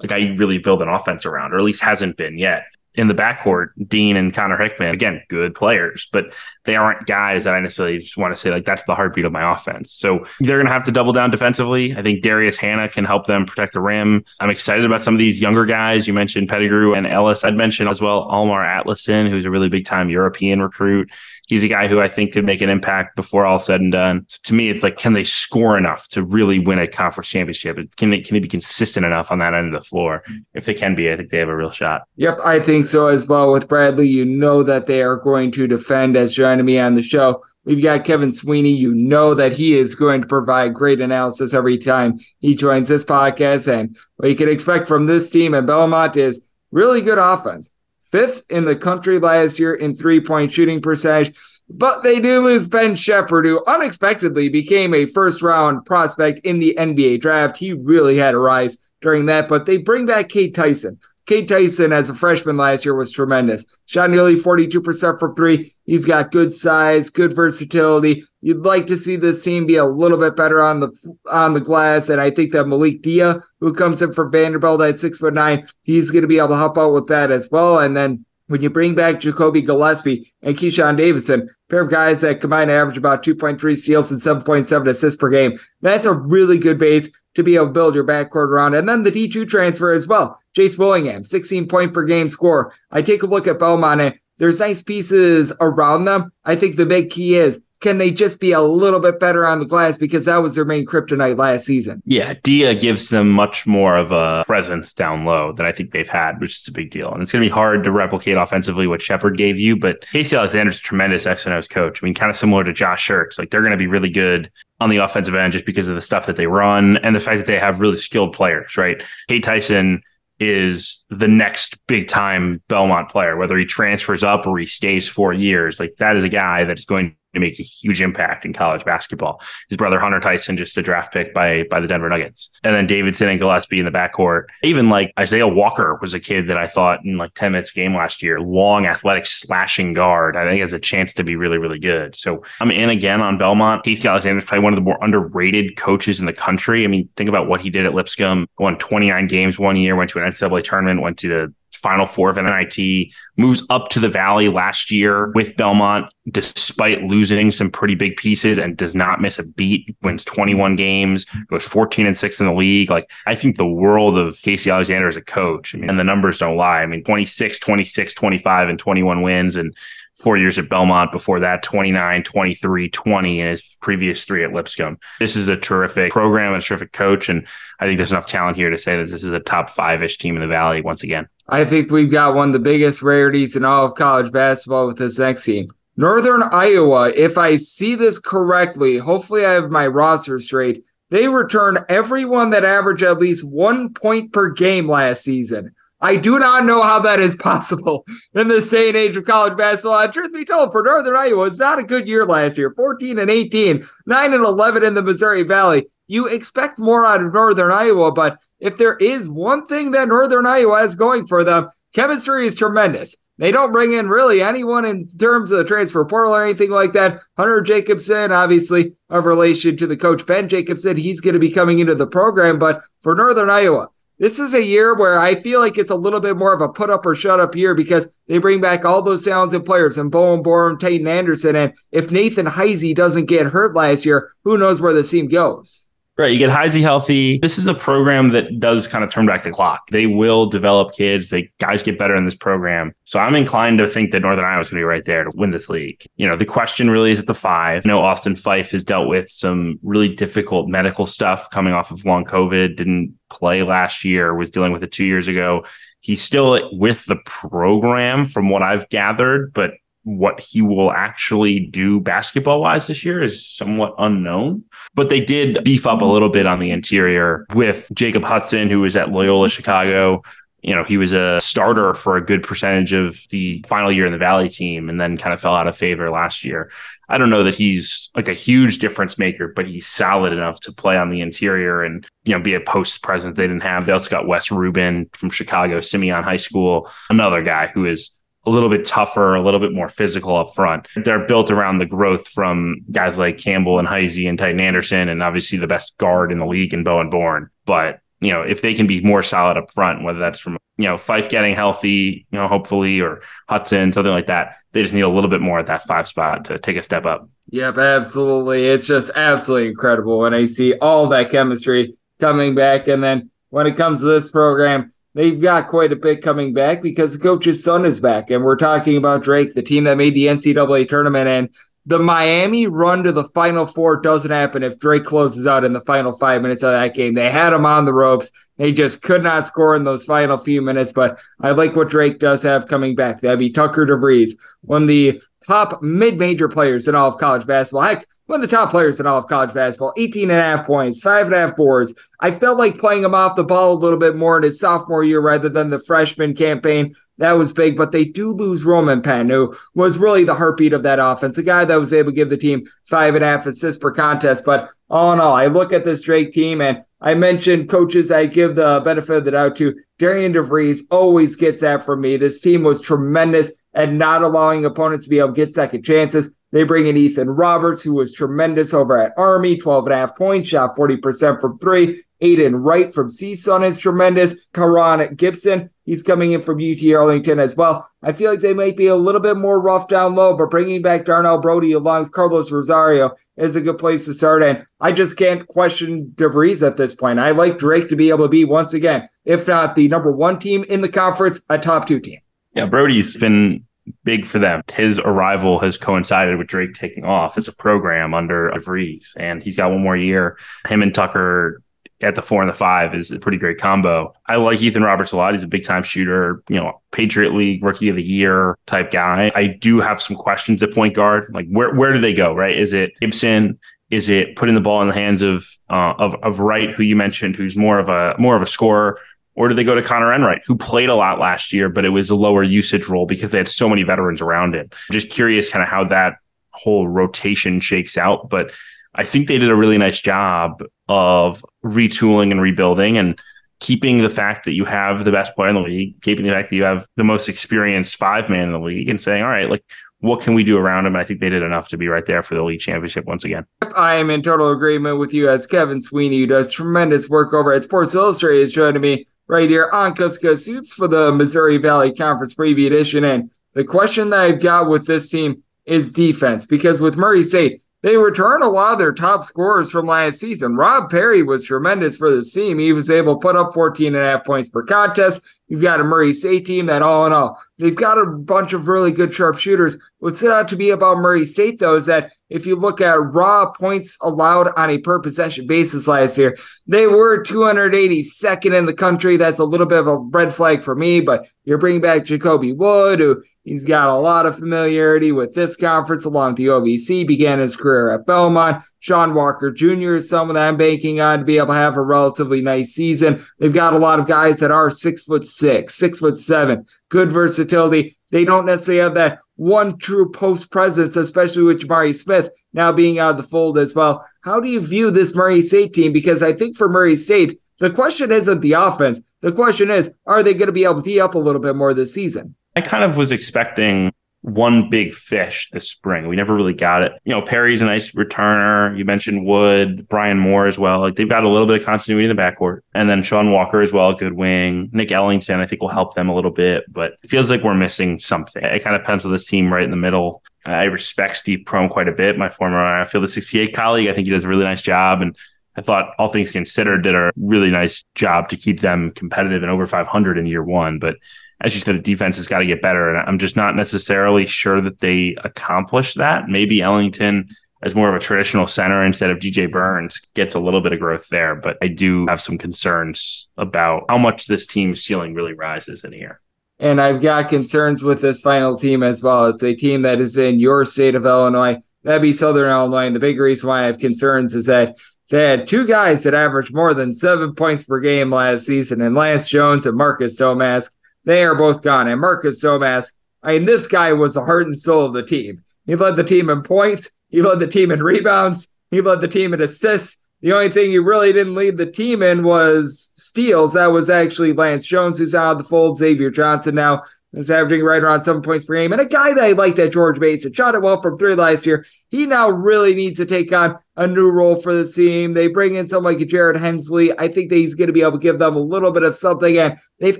a guy you really build an offense around, or at least hasn't been yet in the backcourt, Dean and Connor Hickman, again, good players, but they aren't guys that I necessarily just want to say like that's the heartbeat of my offense. So they're going to have to double down defensively. I think Darius Hannah can help them protect the rim. I'm excited about some of these younger guys. You mentioned Pettigrew and Ellis. I'd mention as well Almar Atlason, who's a really big time European recruit he's a guy who I think could make an impact before all said and done. So to me, it's like, can they score enough to really win a conference championship? Can they, can they be consistent enough on that end of the floor? If they can be, I think they have a real shot. Yep, I think so as well. With Bradley, you know that they are going to defend as joining me on the show. We've got Kevin Sweeney. You know that he is going to provide great analysis every time he joins this podcast. And what you can expect from this team at Belmont is really good offense fifth in the country last year in three point shooting percentage. But they do lose Ben Sheppard, who unexpectedly became a first round prospect in the NBA draft. He really had a rise during that. But they bring back Cade Tyson. Cade Tyson, as a freshman last year, was tremendous. Shot nearly 42% from three. He's got good size, good versatility. You'd like to see this team be a little bit better on the on the glass, and I think that Malik Dia, who comes in from Vanderbilt at six foot nine, he's going to be able to help out with that as well. And then when you bring back Jacoby Gillespie and Keyshawn Davidson, pair of guys that combine to average about 2.3 steals and 7.7 assists per game, that's a really good base to be able to build your backcourt around. And then the D2 transfer as well. Jace Willingham, 16 point per game score. I take a look at Belmont and there's nice pieces around them. I think the big key is can they just be a little bit better on the glass because that was their main kryptonite last season? Yeah, Dia gives them much more of a presence down low than I think they've had, which is a big deal. And it's going to be hard to replicate offensively what Sheppard gave you, but Casey Alexander's a tremendous X and O's coach. I mean, kind of similar to Josh Schertz. Like they're going to be really good on the offensive end just because of the stuff that they run and the fact that they have really skilled players, right? Cade Tyson is the next big time Belmont player, whether he transfers up or he stays four years. Like that is a guy that is going to make a huge impact in college basketball. His brother Hunter Tyson, just a draft pick by by the Denver Nuggets, and then Davidson and Gillespie in the backcourt. Even like Isaiah Walker was a kid that I thought in like ten minutes game last year, long, athletic, slashing guard. I think has a chance to be really, really good. So I'm in again on Belmont. Casey Alexander is probably one of the more underrated coaches in the country. I mean, think about what he did at Lipscomb. Won 29 games one year, went to an NCAA tournament, went to the Final Four of NIT, moves up to the Valley last year with Belmont, despite losing some pretty big pieces, and does not miss a beat. Wins 21 games, goes 14 and six in the league. Like I think the world of Casey Alexander as a coach. I mean, and the numbers don't lie. I mean, 26, 26, 25, and 21 wins, and four years at Belmont. Before that, 29, 23, 20 in his previous three at Lipscomb. This is a terrific program, and a terrific coach. And I think there's enough talent here to say that this is a top five ish team in the Valley once again. I think we've got one of the biggest rarities in all of college basketball with this next team. Northern Iowa, if I see this correctly, hopefully I have my roster straight. They return everyone that averaged at least one point per game last season. I do not know how that is possible in this day and age of college basketball. And truth be told, for Northern Iowa, it's not a good year last year 14 and 18, 9 and 11 in the Missouri Valley. You expect more out of Northern Iowa, but if there is one thing that Northern Iowa has going for them, chemistry is tremendous. They don't bring in really anyone in terms of the transfer portal or anything like that. Hunter Jacobson, obviously, of relation to the coach Ben Jacobson, he's going to be coming into the program. But for Northern Iowa, this is a year where I feel like it's a little bit more of a put up or shut up year because they bring back all those talented players and Bowen Born, Tytan Anderson. And if Nathan Heisey doesn't get hurt last year, who knows where the team goes? Right. You get Heisey healthy. This is a program that does kind of turn back the clock. They will develop kids. They guys get better in this program. So I'm inclined to think that Northern Iowa is going to be right there to win this league. You know, the question really is at the five. I know Austin Fife has dealt with some really difficult medical stuff coming off of long COVID, didn't play last year, was dealing with it two years ago. He's still with the program from what I've gathered, but what he will actually do basketball wise this year is somewhat unknown. But they did beef up a little bit on the interior with Jacob Hudson, who was at Loyola Chicago, you know, he was a starter for a good percentage of the final year in the Valley team and then kind of fell out of favor last year. I don't know that he's like a huge difference maker, but he's solid enough to play on the interior and, you know, be a post presence they didn't have. They also got Wes Rubin from Chicago, Simeon High School, another guy who is a little bit tougher, a little bit more physical up front. They're built around the growth from guys like Campbell and Heisey and Tytan Anderson, and obviously the best guard in the league in Bowen Born. But you know, if they can be more solid up front, whether that's from you know Fife getting healthy, you know, hopefully, or Hudson, something like that, they just need a little bit more at that five spot to take a step up. Yep, absolutely. It's just absolutely incredible when I see all that chemistry coming back, and then when it comes to this program, they've got quite a bit coming back because the coach's son is back. And we're talking about Drake, the team that made the NCAA tournament. And the Miami run to the Final Four doesn't happen if Drake closes out in the final five minutes of that game. They had him on the ropes. They just could not score in those final few minutes. But I like what Drake does have coming back. That'd be Tucker DeVries, one of the top mid major players in all of college basketball. Heck, one of the top players in all of college basketball, 18 and a half points, five and a half boards. I felt like playing him off the ball a little bit more in his sophomore year rather than the freshman campaign. That was big, but they do lose Roman Penn, who was really the heartbeat of that offense, a guy that was able to give the team five and a half assists per contest. But all in all, I look at this Drake team and I mentioned coaches I give the benefit of the doubt to. Darian DeVries always gets that from me. This team was tremendous at not allowing opponents to be able to get second chances. They bring in Ethan Roberts, who was tremendous over at Army, 12 and a half points, shot 40% from three. Atin Wright from CSUN is tremendous. Karan Gibson, he's coming in from UT Arlington as well. I feel like they might be a little bit more rough down low, but bringing back Darnell Brodie along with Carlos Rosario is a good place to start. And I just can't question DeVries at this point. I like Drake to be able to be, once again, if not the number one team in the conference, a top two team. Yeah, Brodie's been big for them. His arrival has coincided with Drake taking off as a program under DeVries, and he's got one more year. Him and Tucker at the four and the five is a pretty great combo. I like Ethan Roberts a lot. He's a big time shooter, you know, Patriot League rookie of the year type guy. I do have some questions at point guard. Like where where do they go? Right? Is it Gibson? Is it putting the ball in the hands of uh, of of Wright, who you mentioned, who's more of a more of a scorer? Or do they go to Connor Enright, who played a lot last year, but it was a lower usage role because they had so many veterans around him? Just curious kind of how that whole rotation shakes out. But I think they did a really nice job of retooling and rebuilding and keeping the fact that you have the best player in the league, keeping the fact that you have the most experienced five man in the league, and saying, all right, like, what can we do around him? I think they did enough to be right there for the league championship once again. I am in total agreement with you as Kevin Sweeney, who does tremendous work over at Sports Illustrated, is joining me right here on Kuska Soups for the Missouri Valley Conference Preview Edition. And the question that I've got with this team is defense, because with Murray State, they return a lot of their top scorers from last season. Rob Perry was tremendous for the team. He was able to put up 14 and a half points per contest. You've got a Murray State team that all in all, they've got a bunch of really good sharpshooters. What stood out to be about Murray State though is that if you look at raw points allowed on a per possession basis last year, they were 282nd in the country. That's a little bit of a red flag for me, but you're bringing back Jacoby Wood, who He's got a lot of familiarity with this conference along with the OVC, began his career at Belmont. Sean Walker Jr. is someone that I'm banking on to be able to have a relatively nice season. They've got a lot of guys that are six foot six, six foot seven, good versatility. They don't necessarily have that one true post presence, especially with Jamari Smith now being out of the fold as well. How do you view this Murray State team? Because I think for Murray State, the question isn't the offense. The question is, are they going to be able to tee up a little bit more this season? I kind of was expecting one big fish this spring. We never really got it. You know, Perry's a nice returner. You mentioned Wood, Brian Moore as well. Like they've got a little bit of continuity in the backcourt. And then Sean Walker as well, good wing. Nick Ellington, I think will help them a little bit, but it feels like we're missing something. I kind of pencil this team right in the middle. Uh, I respect Steve Prohm quite a bit, my former I feel the 68 colleague. I think he does a really nice job. And I thought all things considered did a really nice job to keep them competitive and over 500 in year one. But as you said, the defense has got to get better. And I'm just not necessarily sure that they accomplished that. Maybe Ellington, as more of a traditional center instead of DJ Burns, gets a little bit of growth there. But I do have some concerns about how much this team's ceiling really rises in here. And I've got concerns with this final team as well. It's a team that is in your state of Illinois. That'd be Southern Illinois. And the big reason why I have concerns is that They had two guys that averaged more than seven points per game last season, and Lance Jones and Marcus Domask. They are both gone. And Marcus Domask, I mean, this guy was the heart and soul of the team. He led the team in points, he led the team in rebounds, he led the team in assists. The only thing he really didn't lead the team in was steals. That was actually Lance Jones, who's out of the fold. Xavier Johnson now is averaging right around seven points per game. And a guy that I like that George Mason shot it well from three last year. He now really needs to take on a new role for the team. They bring in someone like Jared Hensley. I think that he's going to be able to give them a little bit of something. And they've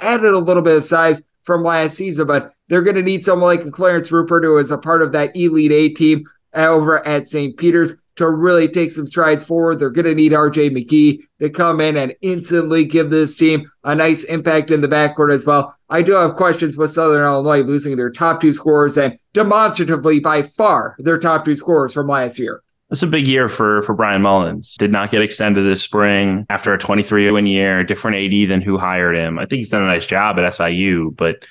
added a little bit of size from last season, but they're going to need someone like Clarence Rupert, who is a part of that Elite Eight team uh, over at St. Peter's to really take some strides forward. They're going to need RJ McGee to come in and instantly give this team a nice impact in the backcourt as well. I do have questions with Southern Illinois losing their top two scorers and demonstratively by far their top two scorers from last year. It's a big year for for Bryan Mullins. Did not get extended this spring after a 23 win year, different AD than who hired him. I think he's done a nice job at SIU, but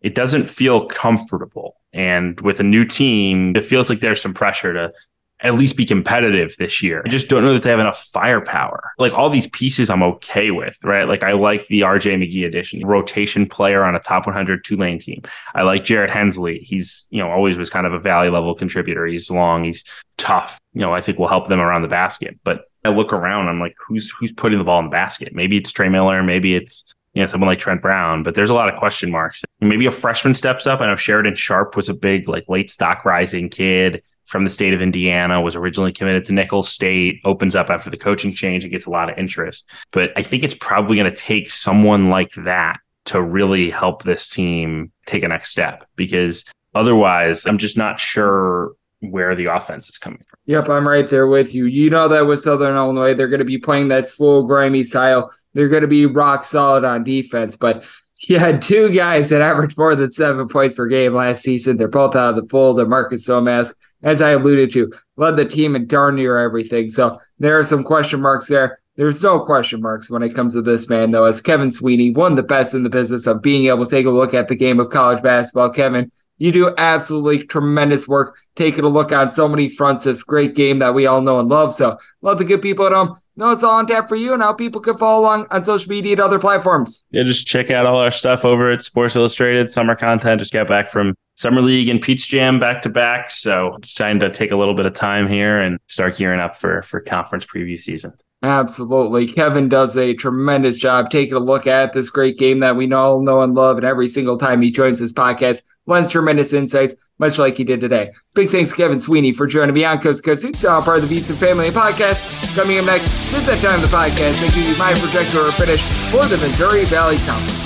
it doesn't feel comfortable. And with a new team, it feels like there's some pressure to at least be competitive this year. I just don't know that they have enough firepower. Like all these pieces I'm okay with, right? Like I like the RJ McGee addition, rotation player on a top 100 Tulane team. I like Jared Hensley. He's, you know, always was kind of a valley level contributor. He's long, he's tough. You know, I think will help them around the basket. But I look around, I'm like, who's who's putting the ball in the basket? Maybe it's Trey Miller, maybe it's you know, someone like Trent Brown, but there's a lot of question marks. Maybe a freshman steps up. I know Sheridan Sharp was a big, like late stock rising kid from the state of Indiana, was originally committed to Nicholls State, opens up after the coaching change and gets a lot of interest. But I think it's probably going to take someone like that to really help this team take a next step because otherwise, I'm just not sure where the offense is coming from. Yep, I'm right there with you. You know that with Southern Illinois, they're going to be playing that slow, grimy style. They're going to be rock solid on defense, but he had two guys that averaged more than seven points per game last season. They're both out of the fold. They're Marcus Domask as I alluded to, led the team in darn near everything. So there are some question marks there. There's no question marks when it comes to this man, though, as Kevin Sweeney, one of the best in the business of being able to take a look at the game of college basketball. Kevin, you do absolutely tremendous work taking a look on so many fronts. This great game that we all know and love. So love the good people at home know it's all on tap for you and how people can follow along on social media and other platforms. Yeah, just check out all our stuff over at Sports Illustrated, summer content. Just got back from Summer League and Peach Jam back to back. So deciding to take a little bit of time here and start gearing up for for conference preview season. Absolutely. Kevin does a tremendous job taking a look at this great game that we all know and love. And every single time he joins this podcast, lends tremendous insights, much like he did today. Big thanks to Kevin Sweeney for joining me on Coast Coast Hoops, all uh, part of the VSiN Family Podcast. Coming up next, this is that time of the podcast. Give you my projector or finish for the Missouri Valley Conference.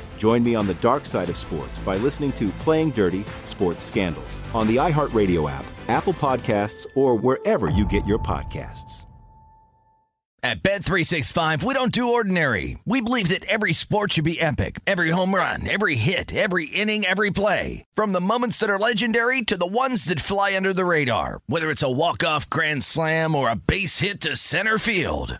Join me on the dark side of sports by listening to Playing Dirty Sports Scandals on the iHeartRadio app, Apple Podcasts, or wherever you get your podcasts. At Bet365, we don't do ordinary. We believe that every sport should be epic. Every home run, every hit, every inning, every play. From the moments that are legendary to the ones that fly under the radar. Whether it's a walk-off grand slam or a base hit to center field.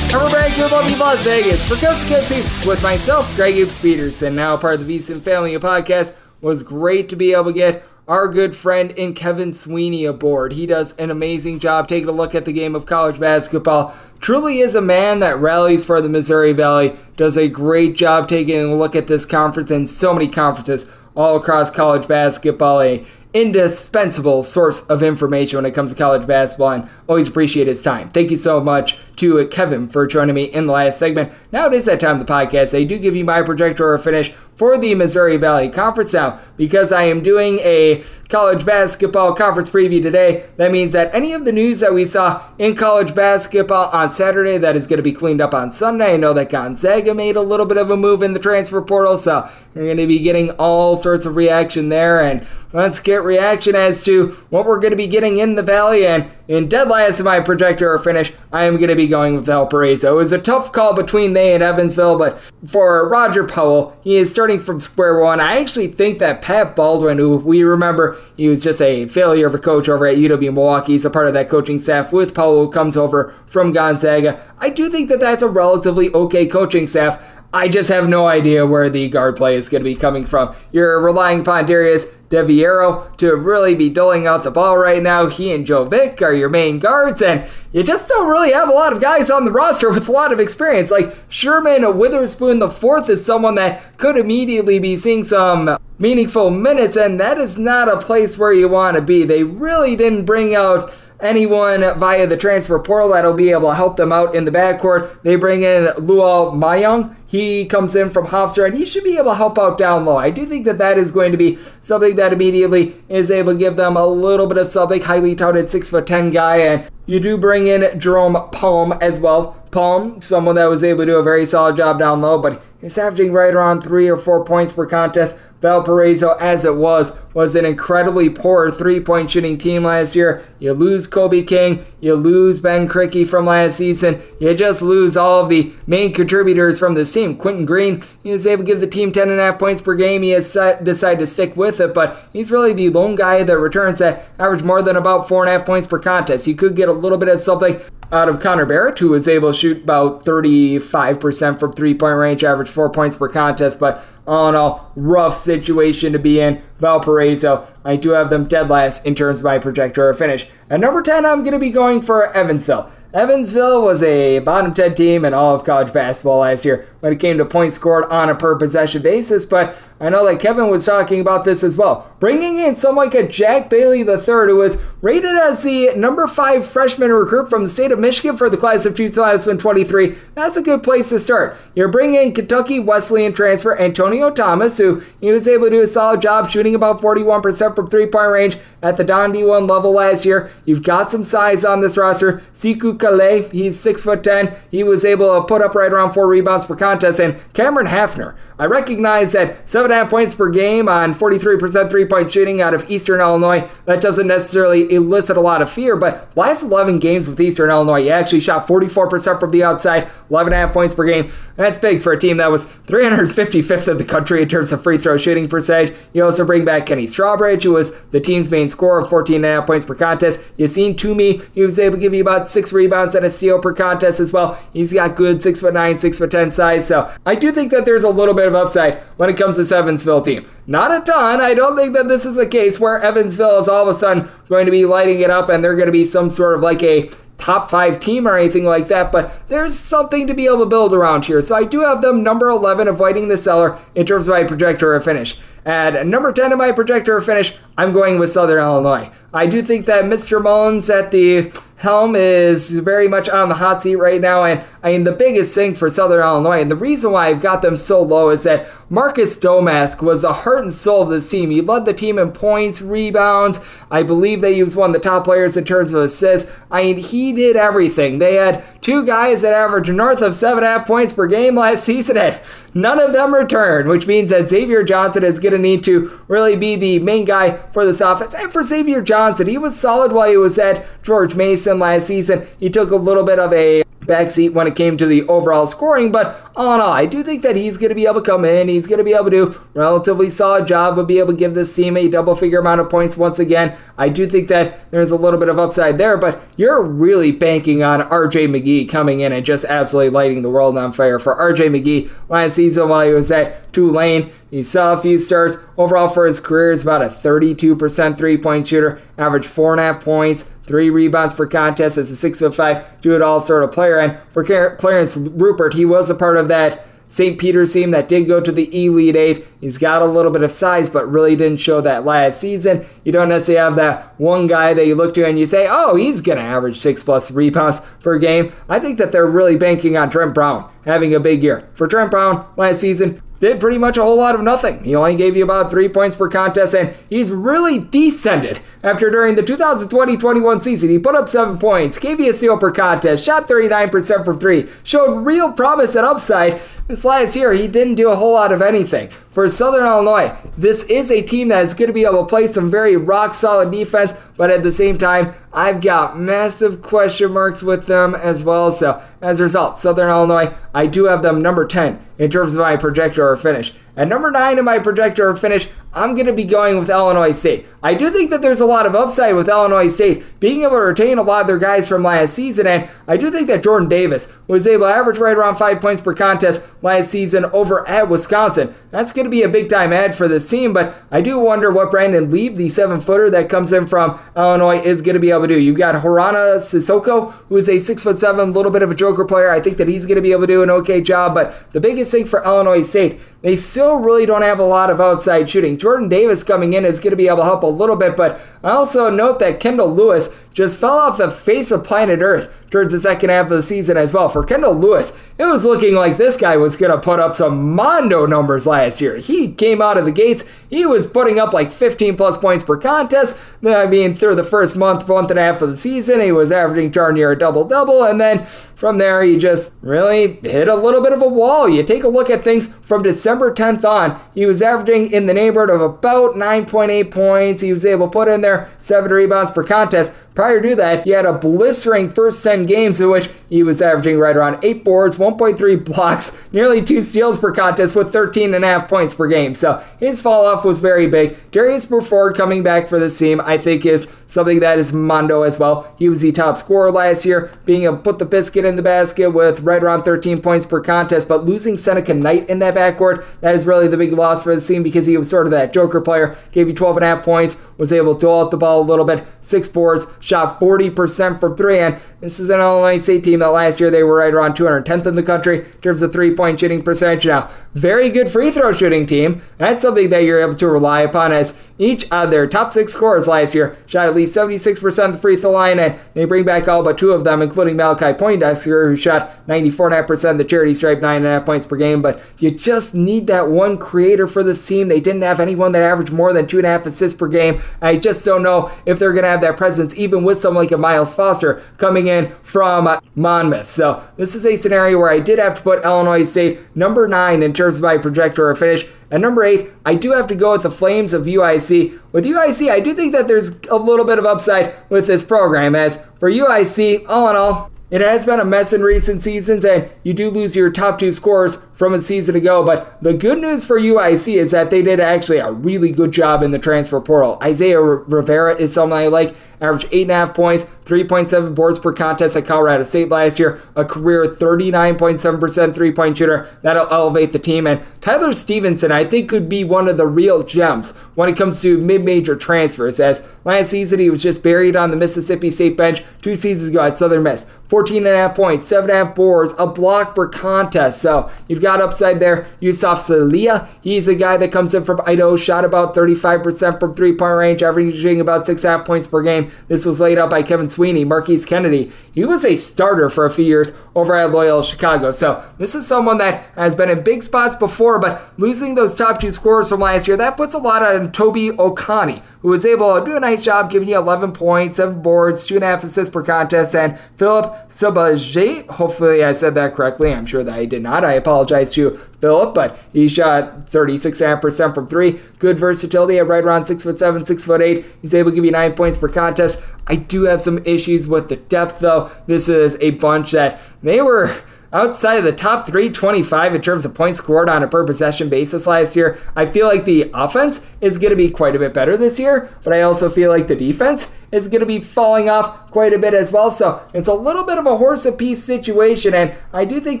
And we're back to lovely Las Vegas for Coast to Coast Hoops with myself, Greg Hoops Peterson, now part of the VSiN Family Podcast. Was great to be able to get our good friend in Kevin Sweeney aboard. He does an amazing job taking a look at the game of college basketball. Truly is a man that rallies for the Missouri Valley, does a great job taking a look at this conference and so many conferences all across college basketball. A indispensable source of information when it comes to college basketball and always appreciate his time. Thank you so much to Kevin for joining me in the last segment. Now it is that time of the podcast. I do give you my projector or finish for the Missouri Valley Conference now because I am doing a college basketball conference preview today. That means that any of the news that we saw in college basketball on Saturday that is going to be cleaned up on Sunday. I know that Gonzaga made a little bit of a move in the transfer portal, so you're going to be getting all sorts of reaction there. And let's get reaction as to what we're going to be getting in the Valley. And in dead last of my projector or finish, I am going to be going with Valparaiso. It was a tough call between they and Evansville, but for Roger Powell, he is starting from square one. I actually think that Pat Baldwin, who we remember he was just a failure of a coach over at UW Milwaukee, he's a part of that coaching staff with Powell, who comes over from Gonzaga. I do think that that's a relatively okay coaching staff. I just have no idea where the guard play is going to be coming from. You're relying upon Darius DeAveiro to really be doling out the ball right now. He and Joe Vick are your main guards, and you just don't really have a lot of guys on the roster with a lot of experience. Like Sherman Witherspoon the fourth is someone that could immediately be seeing some meaningful minutes, and that is not a place where you want to be. They really didn't bring out anyone via the transfer portal that'll be able to help them out in the backcourt. They bring in Luol Mayong. He comes in from Hofstra, and he should be able to help out down low. I do think that that is going to be something that immediately is able to give them a little bit of something. Highly touted six foot ten guy, and you do bring in Jerome Palm as well. Palm, someone that was able to do a very solid job down low, but he's averaging right around three or four points per contest. Valparaiso, as it was, was an incredibly poor three point shooting team last year. You lose Kobe King, you lose Ben Krikke from last season, you just lose all of the main contributors from this team. Quentin Green, he was able to give the team 10.5 points per game. He has decided to stick with it, but he's really the lone guy that returns that average more than about 4.5 points per contest. You could get a little bit of something out of Connor Barrett, who was able to shoot about 35% from three point range, average four points per contest. But all in all, rough situation to be in. Valparaiso, I do have them dead last in terms of my projector finish. At number 10, I'm going to be going for Evansville. Evansville was a bottom 10 team in all of college basketball last year when it came to points scored on a per possession basis, but I know that Kevin was talking about this as well. Bringing in someone like a Jack Bailey III, who was rated as the number five freshman recruit from the state of Michigan for the class of 2023, that's a good place to start. You're bringing in Kentucky Wesleyan transfer Antonio Thomas, who he was able to do a solid job shooting about 41% from three point range at the Don D1 level last year. You've got some size on this roster. Siku Calais, he's six foot ten. He was able to put up right around four rebounds per contest. And Cameron Haffner, I recognize that 7.5 points per game on 43% three point shooting out of Eastern Illinois, that doesn't necessarily elicit a lot of fear, but last 11 games with Eastern Illinois, he actually shot 44% from the outside, 11.5 points per game. That's big for a team that was 355th in the country in terms of free throw shooting percentage. You also bring back Kenny Strawbridge, who was the team's main scorer of 14.5 points per contest. Yacine Toumi, he was able to give you about six rebounds and a steal per contest as well. He's got good 6 foot 9, 6 foot 10 size. So I do think that there's a little bit of upside when it comes to this Evansville team. Not a ton. I don't think that this is a case where Evansville is all of a sudden going to be lighting it up and they're going to be some sort of like a top five team or anything like that, but there's something to be able to build around here. So I do have them number 11 avoiding the cellar in terms of my projector of finish. At number 10 in my projector of finish, I'm going with Southern Illinois. I do think that Mr. Mullins at the helm is very much on the hot seat right now, and I mean, the biggest thing for Southern Illinois, and the reason why I've got them so low is that Marcus Domask was the heart and soul of this team. He led the team in points, rebounds. I believe that he was one of the top players in terms of assists. I mean, he did everything. They had two guys that averaged north of seven and a half points per game last season, and none of them returned, which means that Xavier Johnson is going to need to really be the main guy for this offense. And for Xavier Johnson, he was solid while he was at George Mason last season. He took a little bit of a backseat when it came to the overall scoring, but all in all, I do think that he's going to be able to come in. He's going to be able to do relatively solid job of be able to give this team a double figure amount of points once again. I do think that there's a little bit of upside there, but you're really banking on RJ McGee coming in and just absolutely lighting the world on fire. For RJ McGee, last season while he was at Tulane, he saw a few starts. Overall for his career, is about a 32% three point shooter, average four and a half points, three rebounds per contest as a six five do it all sort of player. And for Clarence Rupert, he was a part of that St. Peter's team that did go to the Elite Eight. He's got a little bit of size, but really didn't show that last season. You don't necessarily have that one guy that you look to and you say, oh, he's going to average six plus rebounds per game. I think that they're really banking on Trent Brown having a big year. For Trent Brown last season, did pretty much a whole lot of nothing. He only gave you about three points per contest, and he's really descended after during the 2020 21 season. He put up seven points, gave you a steal per contest, shot 39% from three, showed real promise and upside. This last year, he didn't do a whole lot of anything. For Southern Illinois, this is a team that is going to be able to play some very rock solid defense, but at the same time, I've got massive question marks with them as well. So, as a result, Southern Illinois, I do have them number 10 in terms of my projector or finish. At number 9 in my projector or finish, I'm going to be going with Illinois State. I do think that there's a lot of upside with Illinois State being able to retain a lot of their guys from last season, and I do think that Jordan Davis was able to average right around five points per contest last season over at Wisconsin. That's going to be a big time ad for this team, but I do wonder what Brandon Lieb, the seven footer that comes in from Illinois, is going to be able to do. You've got Horana Sissoko, who is a six foot seven, little bit of a joker player. I think that he's going to be able to do an okay job, but the biggest thing for Illinois State they still really don't have a lot of outside shooting. Jordan Davis coming in is going to be able to help a little bit, but I also note that Kendall Lewis just fell off the face of planet Earth towards the second half of the season as well. For Kendall Lewis, it was looking like this guy was going to put up some Mondo numbers last year. He came out of the gates, he was putting up like 15 plus points per contest. I mean, through the first month, month and a half of the season, he was averaging darn near a double double, and then from there, he just really hit a little bit of a wall. You take a look at things from December 10th on, he was averaging in the neighborhood of about 9.8 points. He was able to put in there seven rebounds per contest. Prior to that, he had a blistering first 10 games in which he was averaging right around 8 boards, 1.3 blocks, nearly 2 steals per contest with 13.5 points per game. So his fall off was very big. Darius Burford coming back for this team, I think, is something that is Mondo as well. He was the top scorer last year, being able to put the biscuit in the basket with right around 13 points per contest, but losing Seneca Knight in that backcourt, that is really the big loss for the team because he was sort of that joker player, gave you 12.5 points, was able to out the ball a little bit, six boards, shot 40% from three, and this is an Illinois State team that last year they were right around 210th in the country in terms of three point shooting percentage. Now, very good free throw shooting team. That's something that you're able to rely upon as each of their top six scorers last year shot at least 76% of the free throw line, and they bring back all but two of them, including Malachi Poindexter, who shot 94.5% of the charity stripe, 9.5 points per game. But you just need that one creator for this team. They didn't have anyone that averaged more than 2.5 assists per game. I just don't know if they're going to have that presence even with someone like a Myles Foster coming in from Monmouth. So this is a scenario where I did have to put Illinois State number nine in terms of my projector or finish. And number eight, I do have to go with the Flames of UIC. With UIC, I do think that there's a little bit of upside with this program, as for UIC, all in all, it has been a mess in recent seasons, and you do lose your top two scorers from a season ago. But the good news for UIC is that they did actually a really good job in the transfer portal. Isaiah Rivera is someone I like averaged 8.5 points, 3.7 boards per contest at Colorado State last year, a career 39.7% three point shooter. That'll elevate the team. And Tyler Stevenson, I think, could be one of the real gems when it comes to mid major transfers, as last season he was just buried on the Mississippi State bench two seasons ago at Southern Miss. 14.5 points, 7.5 boards, a block per contest. So you've got upside there. Yusuf Salia, he's a guy that comes in from Idaho, shot about 35% from three point range, averaging about 6.5 points per game. This was laid out by Kevin Sweeney. Marquise Kennedy, he was a starter for a few years over at Loyola Chicago. So this is someone that has been in big spots before, but losing those top two scorers from last year, that puts a lot on Toby Okani, who was able to do a nice job giving you 11 points, 7 boards, 2.5 assists per contest, and Philip Sabajé, hopefully I said that correctly. I'm sure that I did not. I apologize to Philip, but he shot 36.5% from three. Good versatility at right around 6 foot 7, 6 foot 8. He's able to give you 9 points per contest. I do have some issues with the depth, though. This is a bunch that they were outside of the top 325 in terms of points scored on a per possession basis last year. I feel like the offense is going to be quite a bit better this year, but I also feel like the defense is going to be falling off quite a bit as well. So it's a little bit of a horse apiece situation, and I do think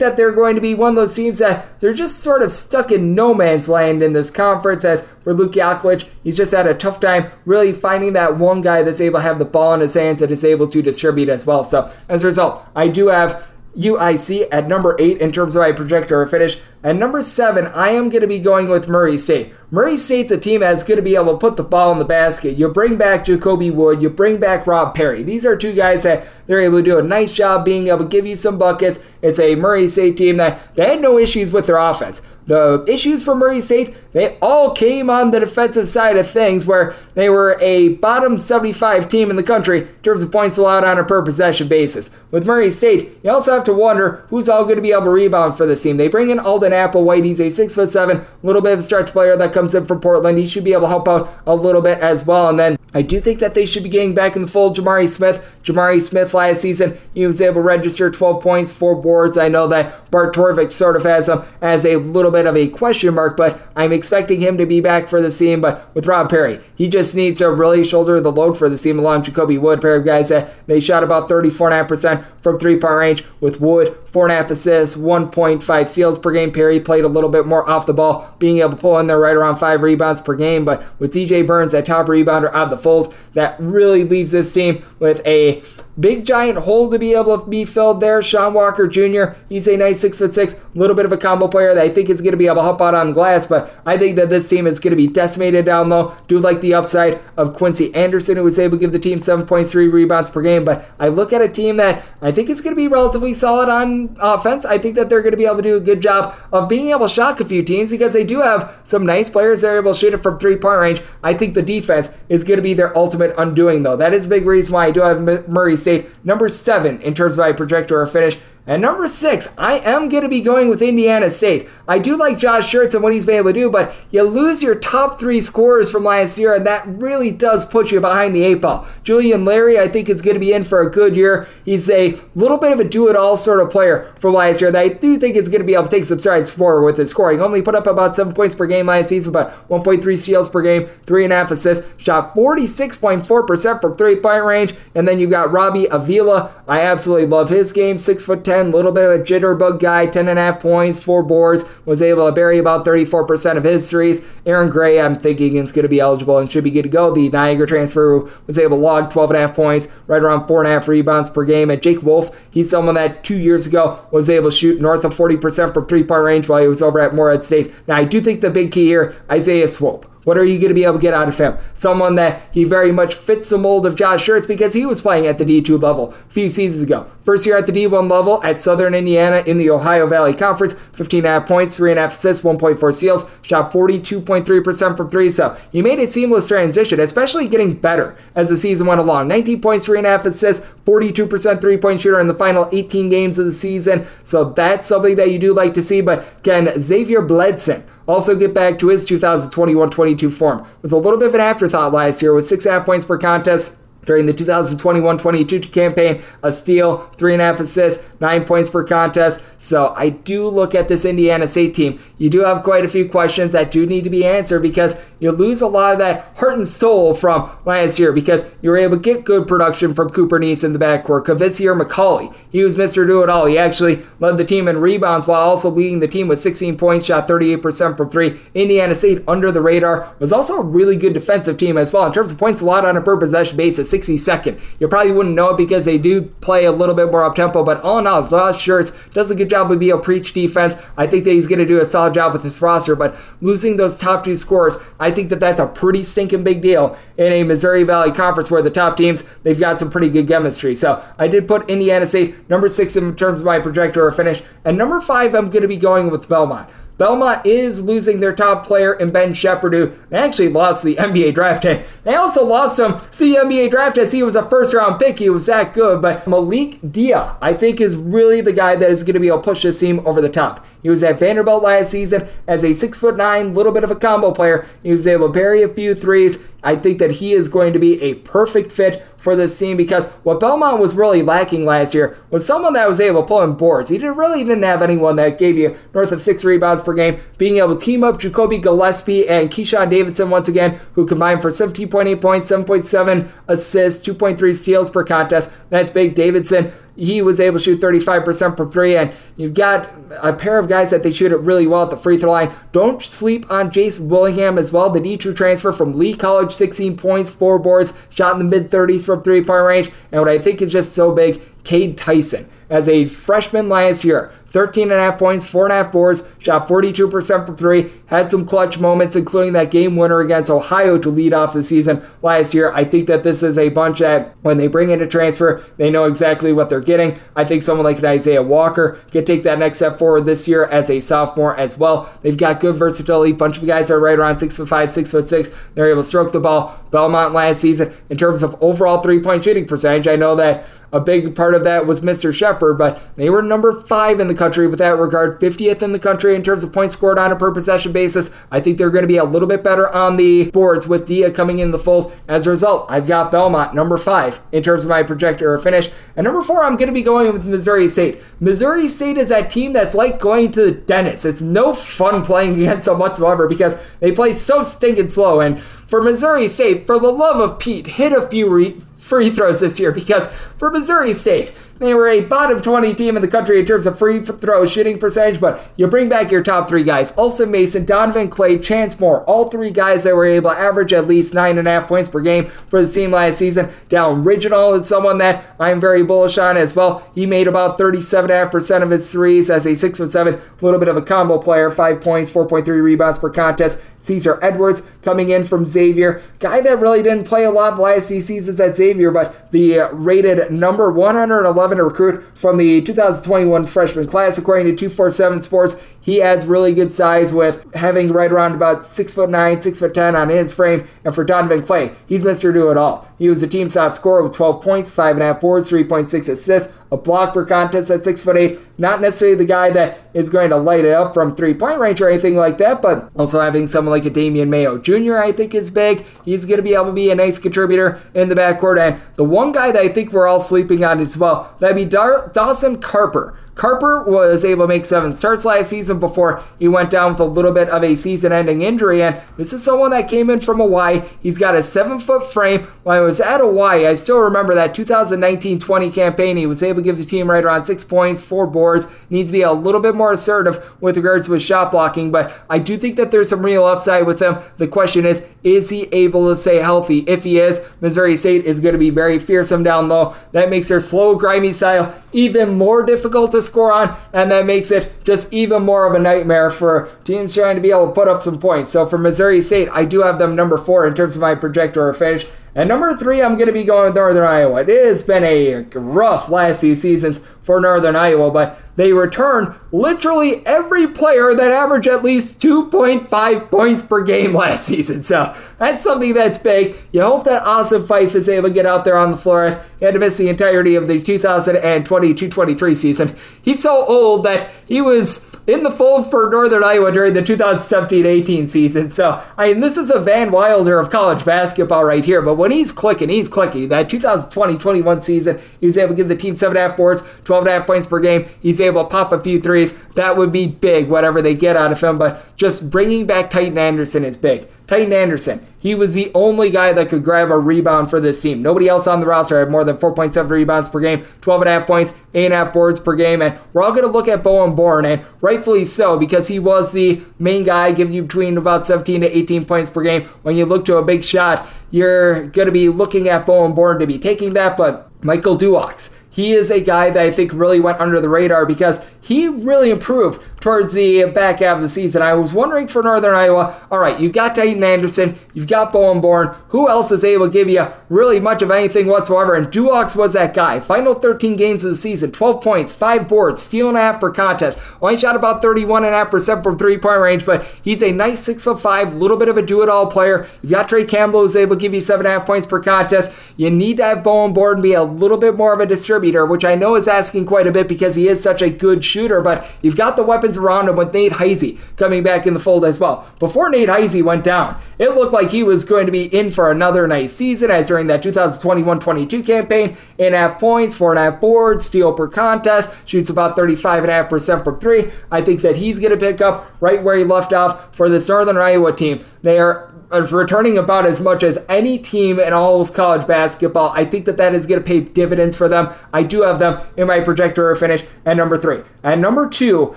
that they're going to be one of those teams that they're just sort of stuck in no man's land in this conference. As for Luke Yaklich, he's just had a tough time really finding that one guy that's able to have the ball in his hands that is able to distribute as well. So as a result, I do have UIC at number eight in terms of my projector finish. At number seven, I am going to be going with Murray State. Murray State's a team that's going to be able to put the ball in the basket. You bring back Jacoby Wood, you bring back Rob Perry. These are two guys that they're able to do a nice job being able to give you some buckets. It's a Murray State team that they had no issues with their offense. The issues for Murray State, they all came on the defensive side of things, where they were a bottom 75 team in the country in terms of points allowed on a per possession basis. With Murray State, you also have to wonder who's all going to be able to rebound for this team. They bring in Alden Applewhite. He's a six foot seven, little bit of a stretch player that comes in from Portland. He should be able to help out a little bit as well. And then I do think that they should be getting back in the fold. Jamari Smith. Jamari Smith last season, he was able to register 12 points, four boards. I know that Bart Torvik sort of has him as a little bit of a question mark, but I'm expecting him to be back for the team. But with Rob Perry, he just needs to really shoulder the load for the team along Jacoby Wood, pair of guys that they shot about 34.5% from three point range with Wood, four and a half assists, 1.5 steals per game. Perry played a little bit more off the ball, being able to pull in there right around five rebounds per game. But with DJ Burns, that top rebounder of the fold, that really leaves this team with a big giant hole to be able to be filled there. Sean Walker Jr., he's a nice six foot six, little bit of a combo player that I think is going to be able to help out on glass, but I think that this team is going to be decimated down low. Do like the upside of Quincy Anderson, who was able to give the team 7.3 rebounds per game, but I look at a team that I think is going to be relatively solid on offense. I think that they're going to be able to do a good job of being able to shock a few teams because they do have some nice players that are able to shoot it from three point range. I think the defense is going to be their ultimate undoing, though. That is a big reason why I do have Murray number seven in terms of my projector or finish. And number six, I am going to be going with Indiana State. I do like Josh Schertz and what he's been able to do, but you lose your top three scorers from last year, and that really does put you behind the eight ball. Julian Larry, I think, is going to be in for a good year. He's a little bit of a do it all sort of player from last year that I do think is going to be able to take some strides forward with his scoring. Only put up about seven points per game last season, but 1.3 steals per game, three and a half assists, shot 46.4% from three point range. And then you've got Robbie Avila. I absolutely love his game, six foot 10, little bit of a jitterbug guy, 10 and a half points, four boards was able to bury about 34% of his threes. Aaron Gray, I'm thinking, is going to be eligible and should be good to go. The Niagara transfer was able to log 12.5 points, right around 4.5 rebounds per game. And Jake Wolf, he's someone that two years ago was able to shoot north of 40% from three point range while he was over at Morehead State. Now, I do think the big key here, Isaiah Swope What are you going to be able to get out of him? Someone that he very much fits the mold of Josh Schertz because he was playing at the D2 level a few seasons ago. First year at the D1 level at Southern Indiana in the Ohio Valley Conference, 15.5 points, 3.5 assists, 1.4 steals, shot 42.3% from three. So he made a seamless transition, especially getting better as the season went along. 19 points, 3.5 assists, 42% three point shooter in the final 18 games of the season. So that's something that you do like to see. But can Xavier Bledson also get back to his 2021 22 form? With a little bit of an afterthought last year with six 6.5 points per contest during the 2021-22 campaign, a steal, three and a half assists, nine points per contest. So I do look at this Indiana State team. You do have quite a few questions that do need to be answered because you lose a lot of that heart and soul from last year because you were able to get good production from Cooper Neese in the backcourt. Courvoisier McCauley, he was Mr. Do It All. He actually led the team in rebounds while also leading the team with 16 points, shot 38% from three. Indiana State under the radar was also a really good defensive team as well in terms of points allowed on a per possession basis, 62nd. You probably wouldn't know it because they do play a little bit more up tempo, but all in Schertz does a good job of being a preach defense. I think that he's going to do a solid job with his roster, but losing those top two scores, I think that that's a pretty stinking big deal in a Missouri Valley conference where the top teams, they've got some pretty good chemistry. So I did put Indiana State number six in terms of my projector or finish. And number five, I'm going to be going with Belmont. Belmont is losing their top player in Ben Sheppard, who actually lost the NBA draft day. They also lost him to the NBA draft as he was a first round pick. He was that good. But Malik Dia, I think, is really the guy that is going to be able to push this team over the top. He was at Vanderbilt last season as a six foot nine, little bit of a combo player. He was able to bury a few threes. I think that he is going to be a perfect fit for this team because what Belmont was really lacking last year was someone that was able to pull in boards. He didn't, really didn't have anyone that gave you north of six rebounds per game. Being able to team up Ja'Kobi Gillespie and Keishawn Davidson once again, who combined for 17.8 points, 7.7 assists, 2.3 steals per contest. That's big. Davidson he was able to shoot 35% from three, and you've got a pair of guys that they shoot it really well at the free throw line. Don't sleep on Jace Willingham as well, the D2 transfer from Lee College, 16 points, four boards, shot in the mid 30s from three point range, and what I think is just so big, Cade Tyson. As a freshman last year, 13 and a half points, four and a half boards, shot 42% from three, had some clutch moments, including that game winner against Ohio to lead off the season last year. I think that this is a bunch that when they bring in a transfer, they know exactly what they're getting. I think someone like an Isaiah Walker can take that next step forward this year as a sophomore as well. They've got good versatility, A bunch of guys that are right around six foot five, six foot six. They're able to stroke the ball. Belmont last season in terms of overall three point shooting percentage. I know that a big part of that was Mr. Sheppard, but they were number five in the country with that regard, 50th in the country in terms of points scored on a per possession basis. I think they're going to be a little bit better on the boards with Dia coming in the fold. As a result, I've got Belmont number five in terms of my projector or finish. And number four, I'm going to be going with Missouri State. Missouri State is that team that's like going to the dentist. It's no fun playing against them whatsoever because they play so stinking slow. And for Missouri State, for the love of Pete, hit a few re- free throws this year because for Missouri State, they were a bottom 20 team in the country in terms of free throw shooting percentage, but you bring back your top three guys Alston Mason, Donovan Clay, Chance Moore, all three guys that were able to average at least 9.5 points per game for the team last season. Dallin Regional is someone that I'm very bullish on as well. He made about 37.5% of his threes as a 6'7, a little bit of a combo player, 5 points, 4.3 rebounds per contest. Cesare Edwards coming in from Xavier, guy that really didn't play a lot the last few seasons at Xavier, but the rated number 111 11 recruit from the 2021 freshman class, according to 247 Sports. He adds really good size with having right around about six foot nine, six foot ten on his frame. And for Donovan Clay, he's Mr. Do It All. He was the team's top scorer with 12 points, five and a half boards, 3.6 assists, a block per contest at six foot eight. Not necessarily the guy that is going to light it up from three point range or anything like that, but also having someone like a Damian Mayo Jr. I think is big. He's going to be able to be a nice contributor in the backcourt. And the one guy that I think we're all sleeping on as well, that'd be Dar- Dawson Carper. Carper was able to make seven starts last season before he went down with a little bit of a season ending injury. And this is someone that came in from Hawaii. He's got a seven foot frame. When I was at Hawaii, I still remember that 2019 20 campaign. He was able to give the team right around six points, four boards. Needs to be a little bit more assertive with regards to his shot blocking, but I do think that there's some real upside with him. The question is, is he able to stay healthy? If he is, Missouri State is going to be very fearsome down low. That makes their slow, grimy style even more difficult to score on, and that makes it just even more of a nightmare for teams trying to be able to put up some points. So for Missouri State, I do have them number four in terms of my projector finish. And number three, I'm going to be going with Northern Iowa. It has been a rough last few seasons for Northern Iowa, but they return literally every player that averaged at least 2.5 points per game last season. So that's something that's big. You hope that Austin Phyfe is able to get out there on the floor as he had to miss the entirety of the 2022-23 season. He's so old that he was in the fold for Northern Iowa during the 2017-18 season. So I mean, this is a Van Wilder of college basketball right here. But when he's clicking, he's clicking. That 2020-21 season, he was able to give the team seven and a half boards, 12 and a half points per game. He's able to pop a few threes. That would be big, whatever they get out of him. But just bringing back Tytan Anderson is big. Tytan Anderson, he was the only guy that could grab a rebound for this team. Nobody else on the roster had more than 4.7 rebounds per game, 12.5 points, 8.5 boards per game. And we're all going to look at Bowen Born, and rightfully so, because he was the main guy, giving you between about 17 to 18 points per game. When you look to a big shot, you're going to be looking at Bowen Born to be taking that, but Michael Duax, he is a guy that I think really went under the radar because he really improved towards the back half of the season. I was wondering for Northern Iowa, all right, you've got Tytan Anderson, you've got Bowen Born. Who else is able to give you really much of anything whatsoever? And Duax was that guy. Final 13 games of the season, 12 points, 5 boards, steal and a half per contest. Only shot about 31.5% from three point range, but he's a nice 6'5, little bit of a do it all player. You've got Trey Campbell who's able to give you 7.5 points per contest. You need to have Bowen Born be a little bit more of a distributor, which I know is asking quite a bit because he is such a good shooter, but you've got the weapons around him with Nate Heisey coming back in the fold as well. Before Nate Heisey went down, it looked like he was going to be in for another nice season, as during that 2021 22 campaign, 8.5 points, 4.5 boards, steal per contest, shoots about 35.5% from three. I think that he's going to pick up right where he left off for this Northern Iowa team. They are uh, returning about as much as any team in all of college basketball. I think that that is going to pay dividends for them. I do have them in my projector finish at number three. And number two,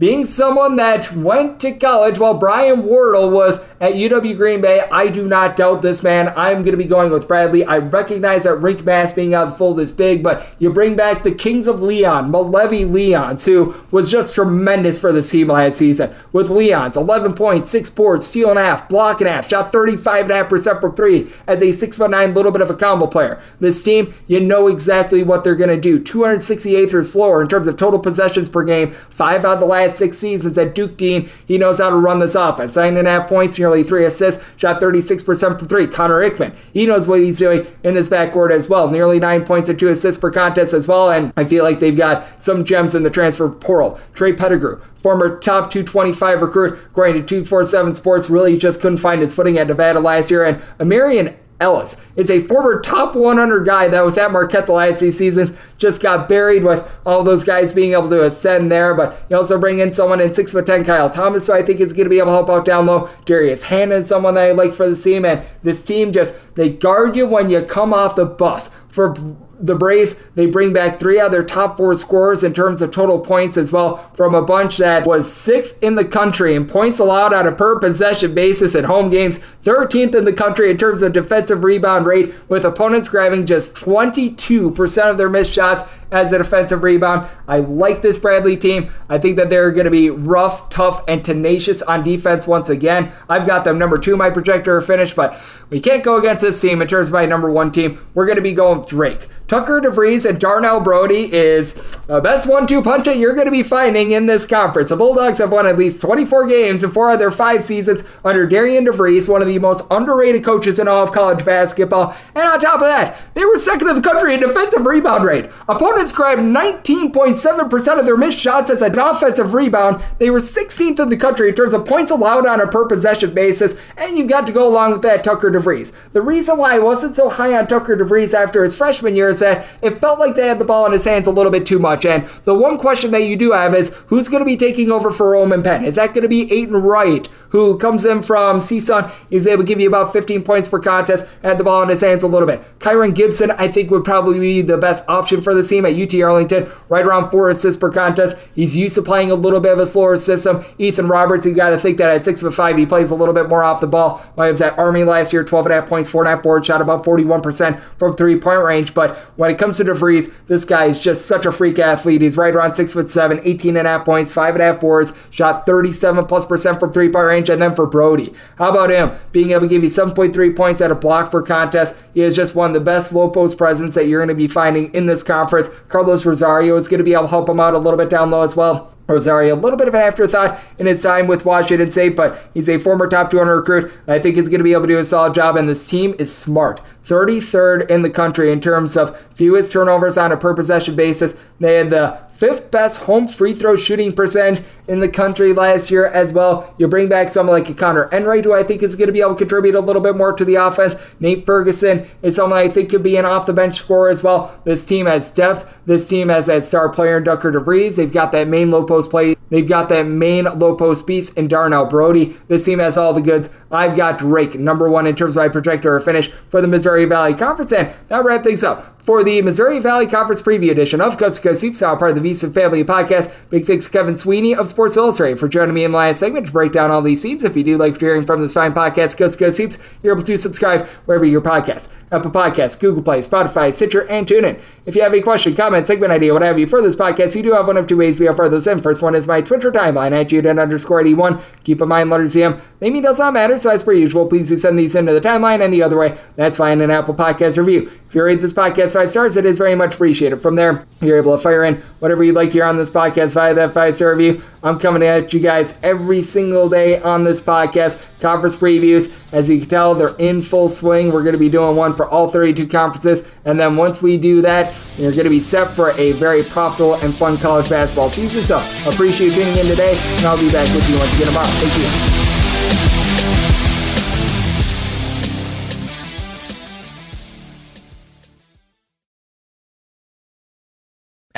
being someone that went to college while Brian Wardle was at UW Green Bay, I do not doubt this man. I'm going to be going with Bradley. I recognize that Rienk Mast being out of the fold is big, but you bring back the Kings of Leon, Malevy Leons, who was just tremendous for the team last season. With Leons, 11 points, 6 boards, steal and a half, block and a half, shot 35.5% from three as a 6'9 little bit of a combo player. This team, you know exactly what they're going to do. 268th or slower in terms of total possessions per game, five out of the last last six seasons at Duke Deen, He knows how to run this offense. Nine and a half points, nearly three assists, shot 36% from three. Connor Hickman, he knows what he's doing in his backcourt as well. Nearly nine points and two assists per contest as well. And I feel like they've got some gems in the transfer portal. Trey Pettigrew, former top 225 recruit, going to 247 Sports, really just couldn't find his footing at Nevada last year. And Amarian Ellis is a former top 100 guy that was at Marquette the last two seasons. Just got buried with all those guys being able to ascend there. But you also bring in someone in 6'10 Kyle Thomas, who I think is going to be able to help out down low. Darius Hannah is someone that I like for the team. And this team just, they guard you when you come off the bus. For the Braves, they bring back three of their top four scorers in terms of total points as well from a bunch that was sixth in the country in points allowed on a per possession basis at home games, 13th in the country in terms of defensive rebound rate, with opponents grabbing just 22% of their missed shots as a defensive rebound. I like this Bradley team. I think that they're going to be rough, tough, and tenacious on defense once again. I've got them number two, my projector finish, but we can't go against this team in terms of my number one team. We're going to be going Drake. Tucker DeVries and Darnell Brodie is the best one-two punch that you're going to be finding in this conference. The Bulldogs have won at least 24 games in four of their five seasons under Darian DeVries, one of the most underrated coaches in all of college basketball. And on top of that, they were second in the country in defensive rebound rate. Opponents grabbed 19.7% of their missed shots as an offensive rebound. They were 16th in the country in terms of points allowed on a per possession basis, and you got to go along with that Tucker DeVries. The reason why I wasn't so high on Tucker DeVries after his freshman year is that it felt like they had the ball in his hands a little bit too much. And the one question that you do have is who's going to be taking over for Roman Penn? Is that going to be Atin Wright? Who comes in from CSUN. He's able to give you about 15 points per contest, had the ball in his hands a little bit. Kyron Gibson, I think, would probably be the best option for the team at UT Arlington, right around four assists per contest. He's used to playing a little bit of a slower system. Ethan Roberts, you got to think that at six foot five, he plays a little bit more off the ball. While he was at Army last year, 12 and a half points, four and a half boards, shot about 41% from three point range. But when it comes to DeVries, this guy is just such a freak athlete. He's right around six foot seven, 18 and a half points, five and a half boards, shot 37 plus percent from three point range. And then for Brodie, how about him being able to give you 7.3 points at a block per contest? He is just one of the best low post presence that you're going to be finding in this conference. Carlos Rosario is going to be able to help him out a little bit down low as well. Rosario, a little bit of an afterthought in his time with Washington State, but he's a former top 200 recruit. I think he's going to be able to do a solid job, and this team is smart. 33rd in the country in terms of fewest turnovers on a per possession basis. They had the fifth best home free throw shooting percentage in the country last year as well. You bring back someone like Connor Enright, who I think is going to be able to contribute a little bit more to the offense. Nate Ferguson is someone I think could be an off the bench scorer as well. This team has depth. This team has that star player in Tucker DeVries. They've got that main low post play. They've got that main low post piece in Darnell Brodie. This team has all the goods. I've got Drake, number one in terms of my projector finish for the Missouri Valley Conference. And that wrap things up for the Missouri Valley Conference Preview Edition of Coast to Coast Hoops, now part of the VSiN Family Podcast. Big thanks to Kevin Sweeney of Sports Illustrated for joining me in the last segment to break down all these teams. If you do like hearing from this fine podcast, Coast to Coast Hoops, you're able to subscribe wherever your podcast. Apple Podcasts, Google Play, Spotify, Stitcher, and TuneIn. If you have a question, comment, segment idea, what have you for this podcast, you do have one of two ways we offer those in. First one is my Twitter timeline at Juden underscore 81. Keep in mind, letters CM. Naming does not matter, so as per usual, please do send these into the timeline, and the other way, that's fine, an Apple Podcast review. If you rate this podcast five stars, it is very much appreciated. From there, you're able to fire in whatever you'd like to hear on this podcast via that five star review. I'm coming at you guys every single day on this podcast. Conference previews, as you can tell, they're in full swing. We're going to be doing one for all 32 conferences. And then once we do that, you're going to be set for a very profitable and fun college basketball season. So appreciate you tuning in today, and I'll be back with you once again tomorrow. Thank you.